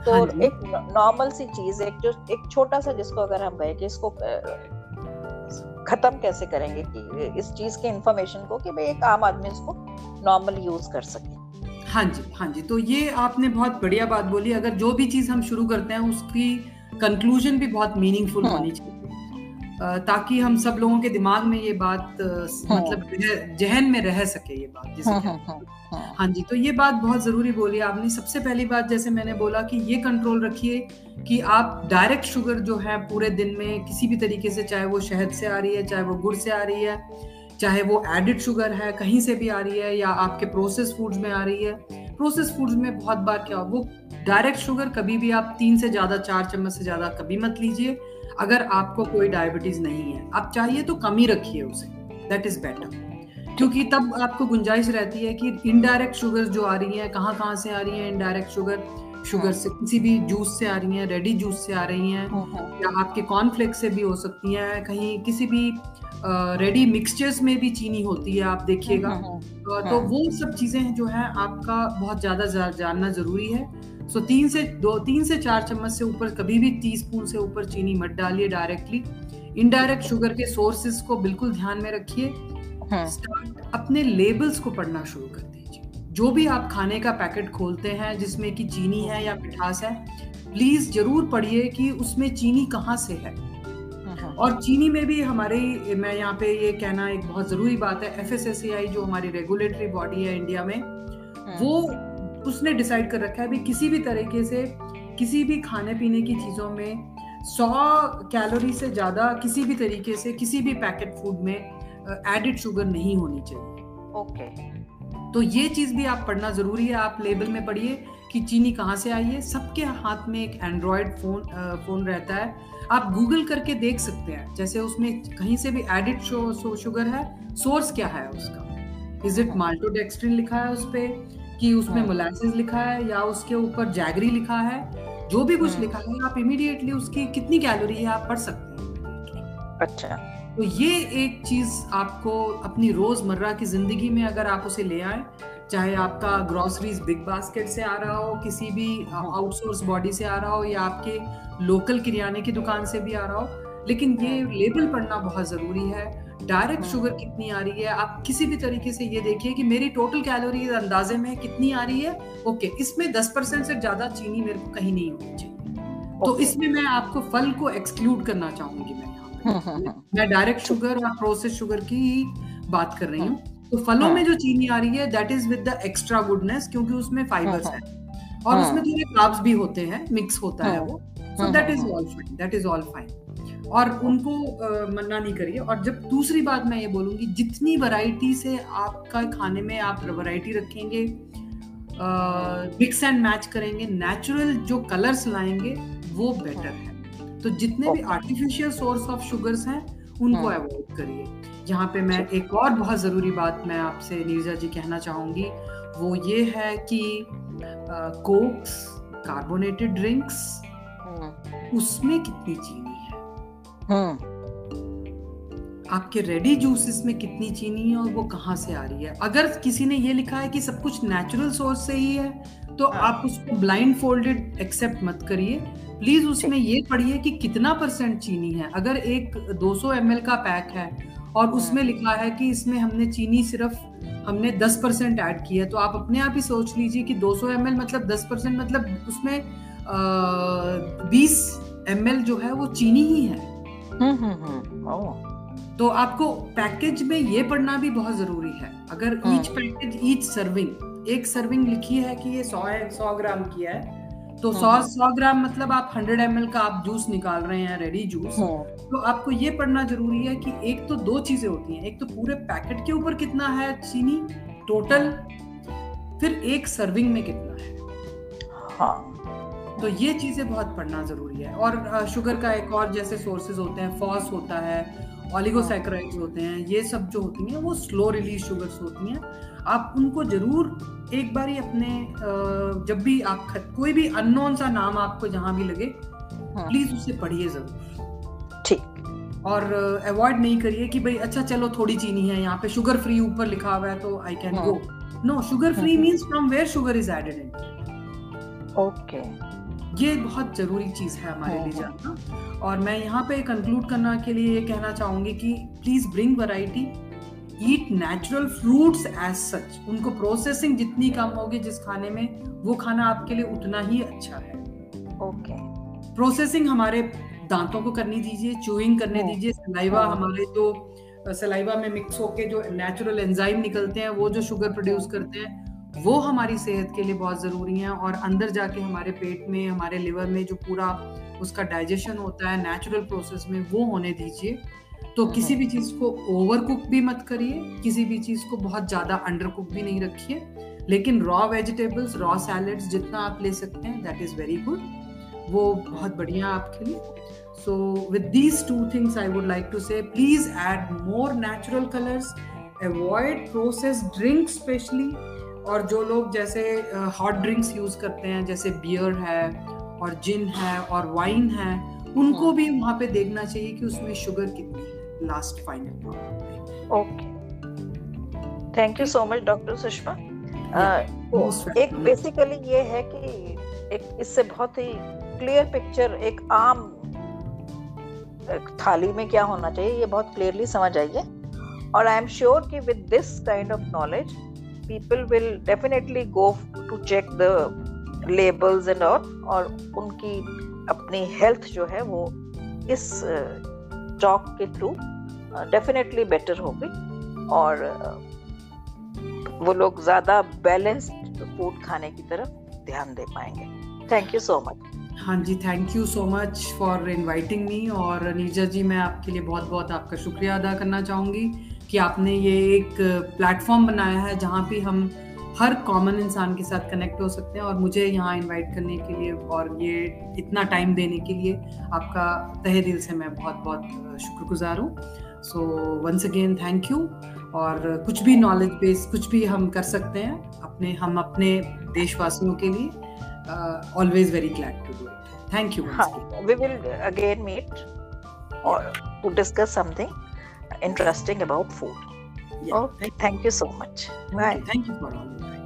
तो हाँ एक नॉर्मल सी चीज़ एक जो एक छोटा सा जिसको अगर हम कहें कि इसको खत्म कैसे करेंगे कि इस चीज़ के इंफॉर्मेशन को कि भाई एक आम आदमी इसको नॉर्मल यूज़ कर सके। हाँ जी हाँ जी। तो ये आपने बहुत बढ़िया बात बोली। अगर जो भी चीज़ हम शुरू करते हैं उसकी कंक्लूजन भी बहुत मीनिंगफुल हाँ। होनी चाहिए। ताकि हम सब लोगों के दिमाग में ये बात हाँ। मतलब जहन में रह सके ये बात जिसे कहते हैं। हाँ हाँ जी तो ये बात बहुत ज़रूरी बोली आपने सबसे पहली बात जैसे मैंने बोला कि ये कंट्रोल रखिए कि आप डायरेक्ट शुगर जो है पूरे दिन में किसी भी तरीके से चाहे वो शहद से आ रही है चाहे वो गुड़ से आ रही है चाहे वो एडिड शुगर है कहीं से भी आ रही है या आपके प्रोसेस फूड्स में आ रही है प्रोसेस फूड्स में बहुत बार क्या हो वो डायरेक्ट शुगर कभी भी आप तीन से ज़्यादा चार चम्मच से ज़्यादा कभी मत लीजिए अगर आपको कोई डायबिटीज़ नहीं है आप चाहिए तो कम ही रखिए उसे। दैट इज़ बेटर क्योंकि तब आपको गुंजाइश रहती है कि इनडायरेक्ट शुगर जो आ रही है कहाँ कहाँ से आ रही है इनडायरेक्ट शुगर शुगर से किसी भी जूस से आ रही हैं रेडी जूस से आ रही हैं। या आपके कॉर्नफ्लेक्स से भी हो सकती हैं कहीं किसी भी रेडी मिक्सचर्स में भी चीनी होती है आप देखिएगा। तो, तो वो सब चीज़ें जो है आपका बहुत ज़्यादा जानना ज़रूरी है। सो तीन से दो तीन से चार चम्मच से ऊपर कभी भी टी स्पून से ऊपर चीनी मत डालिए डायरेक्टली इनडायरेक्ट शुगर के सोर्सेज को बिल्कुल ध्यान में रखिए. स्टार्ट अपने लेबल्स को पढ़ना शुरू कर दीजिए. जो भी आप खाने का पैकेट खोलते हैं जिसमें कि चीनी है या मिठास है प्लीज़ ज़रूर पढ़िए कि उसमें चीनी कहाँ से है। और चीनी में भी हमारे मैं यहाँ पे ये कहना एक बहुत ज़रूरी बात है एफएसएससीआई जो हमारी रेगुलेटरी बॉडी है इंडिया में वो उसने डिसाइड कर रखा है भी किसी भी तरीके से किसी भी खाने पीने की चीज़ों में सौ कैलोरी से ज़्यादा किसी भी तरीके से किसी भी पैकेट फ़ूड में एडिड शुगर नहीं होनी चाहिए। ओके तो ये चीज़ भी आप पढ़ना ज़रूरी है। आप लेबल में पढ़िए कि चीनी कहाँ से आई है। सबके हाथ में एक एंड्रॉयड फ़ोन फ़ोन रहता है। आप गूगल करके देख सकते हैं। जैसे उसमें कहीं से भी एडिड शुगर है सोर्स क्या है उसका? इज़ इट माल्टोडेक्स्ट्रिन लिखा है उस पर कि उसमें मोलासिस हाँ। लिखा है या उसके ऊपर जैगरी लिखा है जो भी कुछ हाँ। लिखा है आप इमीडिएटली उसकी कितनी कैलोरी है आप पढ़ सकते हैं। अच्छा। तो ये एक चीज़ आपको अपनी रोज़मर्रा की ज़िंदगी में अगर आप उसे ले आए चाहे आपका ग्रोसरीज बिग बास्केट से आ रहा हो किसी भी आउटसोर्स बॉडी से आ रहा हो या आपके लोकल किराने की दुकान से भी आ रहा हो लेकिन ये लेबल पढ़ना बहुत ज़रूरी है। डायरेक्ट शुगर कितनी आ रही है? आप किसी भी तरीके से ये देखिए कि मेरी टोटल कैलोरी अंदाजे में कितनी आ रही है? ओके इसमें दस परसेंट से ज़्यादा चीनी मेरे को कहीं नहीं होनी चाहिए। तो इसमें मैं आपको फल को एक्सक्लूड करना चाहूँगी मैं यहाँ पे। मैं डायरेक्ट शुगर और प्रोसेस शुगर की बात कर रही हूँ। तो फलों में जो चीनी आ रही है that is with the extra goodness क्योंकि उसमें फाइबर्स है और उसमें थोड़े कार्ब्स भी होते हैं मिक्स होता है। वो। So that is all fine that is all fine और उनको मना नहीं करिए। और जब दूसरी बात मैं ये बोलूँगी जितनी वैरायटी से आपका खाने में आप वैरायटी रखेंगे मिक्स एंड मैच करेंगे नेचुरल जो कलर्स लाएँगे वो बेटर है। तो जितने भी आर्टिफिशियल सोर्स ऑफ़ शुगर्स हैं उनको अवॉइड हाँ। करिए। यहाँ पे मैं एक और बहुत ज़रूरी बात मैं आपसे नीरजा जी कहना चाहूँगी। वो ये है कि कोक्स कार्बोनेटेड ड्रिंक्स उसमें कितनी हम्म। आपके रेडी जूसेस में कितनी चीनी है और वो कहाँ से आ रही है अगर किसी ने ये लिखा है कि सब कुछ नेचुरल सोर्स से ही है तो हाँ. आप उसको ब्लाइंड फोल्डेड एक्सेप्ट मत करिए प्लीज़ उसमें ये पढ़िए कि कितना परसेंट चीनी है अगर एक 200 ml का पैक है और हाँ। उसमें लिखा है कि इसमें हमने चीनी सिर्फ़ हमने 10 परसेंट ऐड की है तो आप अपने आप ही सोच लीजिए कि 200 ml मतलब 10 परसेंट मतलब उसमें 20 ml जो है वो चीनी ही है। तो आपको पैकेज में ये पढ़ना भी बहुत ज़रूरी है। अगर ईच पैकेज ईच सर्विंग एक सर्विंग लिखी है कि ये सौ है सौ ग्राम की है तो सौ सौ ग्राम मतलब आप हंड्रेड एम का आप जूस निकाल रहे हैं रेडी जूस तो आपको ये पढ़ना ज़रूरी है कि एक तो दो चीज़ें होती हैं। एक तो पूरे पैकेट के ऊपर कितना है चीनी? टोटल फिर एक सर्विंग में कितना है? हाँ। तो ये चीज़ें बहुत पढ़ना ज़रूरी है। और शुगर का एक और जैसे सोर्सेज होते हैं फॉस होता है ऑलिगोसैक्राइड्स होते हैं ये सब जो होती हैं वो स्लो रिलीज़ शुगर्स होती हैं। आप उनको ज़रूर एक बार ही अपने जब भी आप कोई भी अननोन सा नाम आपको जहाँ भी लगे प्लीज़ हाँ। उसे पढ़िए ज़रूर। ठीक। और अवॉइड नहीं करिए कि भाई अच्छा चलो थोड़ी चीनी है यहाँ पे शुगर फ्री ऊपर लिखा हुआ है तो I can go no sugar free means from where sugar is added in okay ये बहुत ज़रूरी चीज़ है हमारे लिए हाँ, हाँ। जानना। और मैं यहाँ पे कंक्लूड करना के लिए ये कहना चाहूँगी कि please bring variety eat natural fruits as such उनको प्रोसेसिंग जितनी कम होगी जिस खाने में वो खाना आपके लिए उतना ही अच्छा है। ओके प्रोसेसिंग हमारे दांतों को करनी दीजिए चूइंग करने हाँ। दीजिए सलाइवा हमारे जो सलाइवा में मिक्स होके जो नेचुरल एंजाइम निकलते हैं वो जो शुगर प्रोड्यूस करते हैं वो हमारी सेहत के लिए बहुत ज़रूरी हैं और अंदर जाके हमारे पेट में हमारे लिवर में जो पूरा उसका डाइजेशन होता है नेचुरल प्रोसेस में वो होने दीजिए। तो किसी भी चीज़ को ओवर कुक भी मत करिए किसी भी चीज़ को बहुत ज़्यादा अंडर कुक भी नहीं रखिए। लेकिन रॉ वेजिटेबल्स रॉ सैलड्स जितना आप ले सकते हैं दैट इज़ वेरी गुड वो बहुत बढ़िया आपके लिए। So with these two things I would like to say please add more natural colours avoid process drink specially और जो लोग जैसे हॉट ड्रिंक्स यूज़ करते हैं जैसे बियर है और जिन है और वाइन है उनको हाँ। भी वहाँ पे देखना चाहिए कि उसमें शुगर कितनी है last final okay thank you so much doctor Sushma एक बेसिकली ये है कि एक इससे बहुत ही क्लियर पिक्चर एक आम एक थाली में क्या होना चाहिए ये बहुत क्लियरली समझ आई है और आई एम श्योर कि with this kind of knowledge people will definitely go to check the labels and all, और उनकी अपनी हेल्थ जो है वो इस टॉक के थ्रू डेफिनेटली बेटर होगी। और वो लोग ज़्यादा बैलेंस्ड फ़ूड खाने की तरफ़ ध्यान दे पाएँगे। थैंक यू सो मच हाँ जी thank you so much for inviting me और नीरजा जी, मैं आपके लिए बहुत बहुत आपका शुक्रिया अदा करना चाहूँगी। कि आपने ये एक प्लेटफॉर्म बनाया है जहाँ पे हम हर कॉमन इंसान के साथ कनेक्ट हो सकते हैं और मुझे यहाँ इनवाइट करने के लिए और ये इतना टाइम देने के लिए आपका तहे दिल से मैं बहुत बहुत शुक्रगुजार हूँ। So once again thank you और कुछ भी नॉलेज बेस कुछ भी हम कर सकते हैं अपने हम अपने देशवासियों के लिए always very glad to do it thank you we will again meet और to discuss something interesting about food. Yeah, oh, thank, thank you. so much. Thank Bye. You, thank you for all time.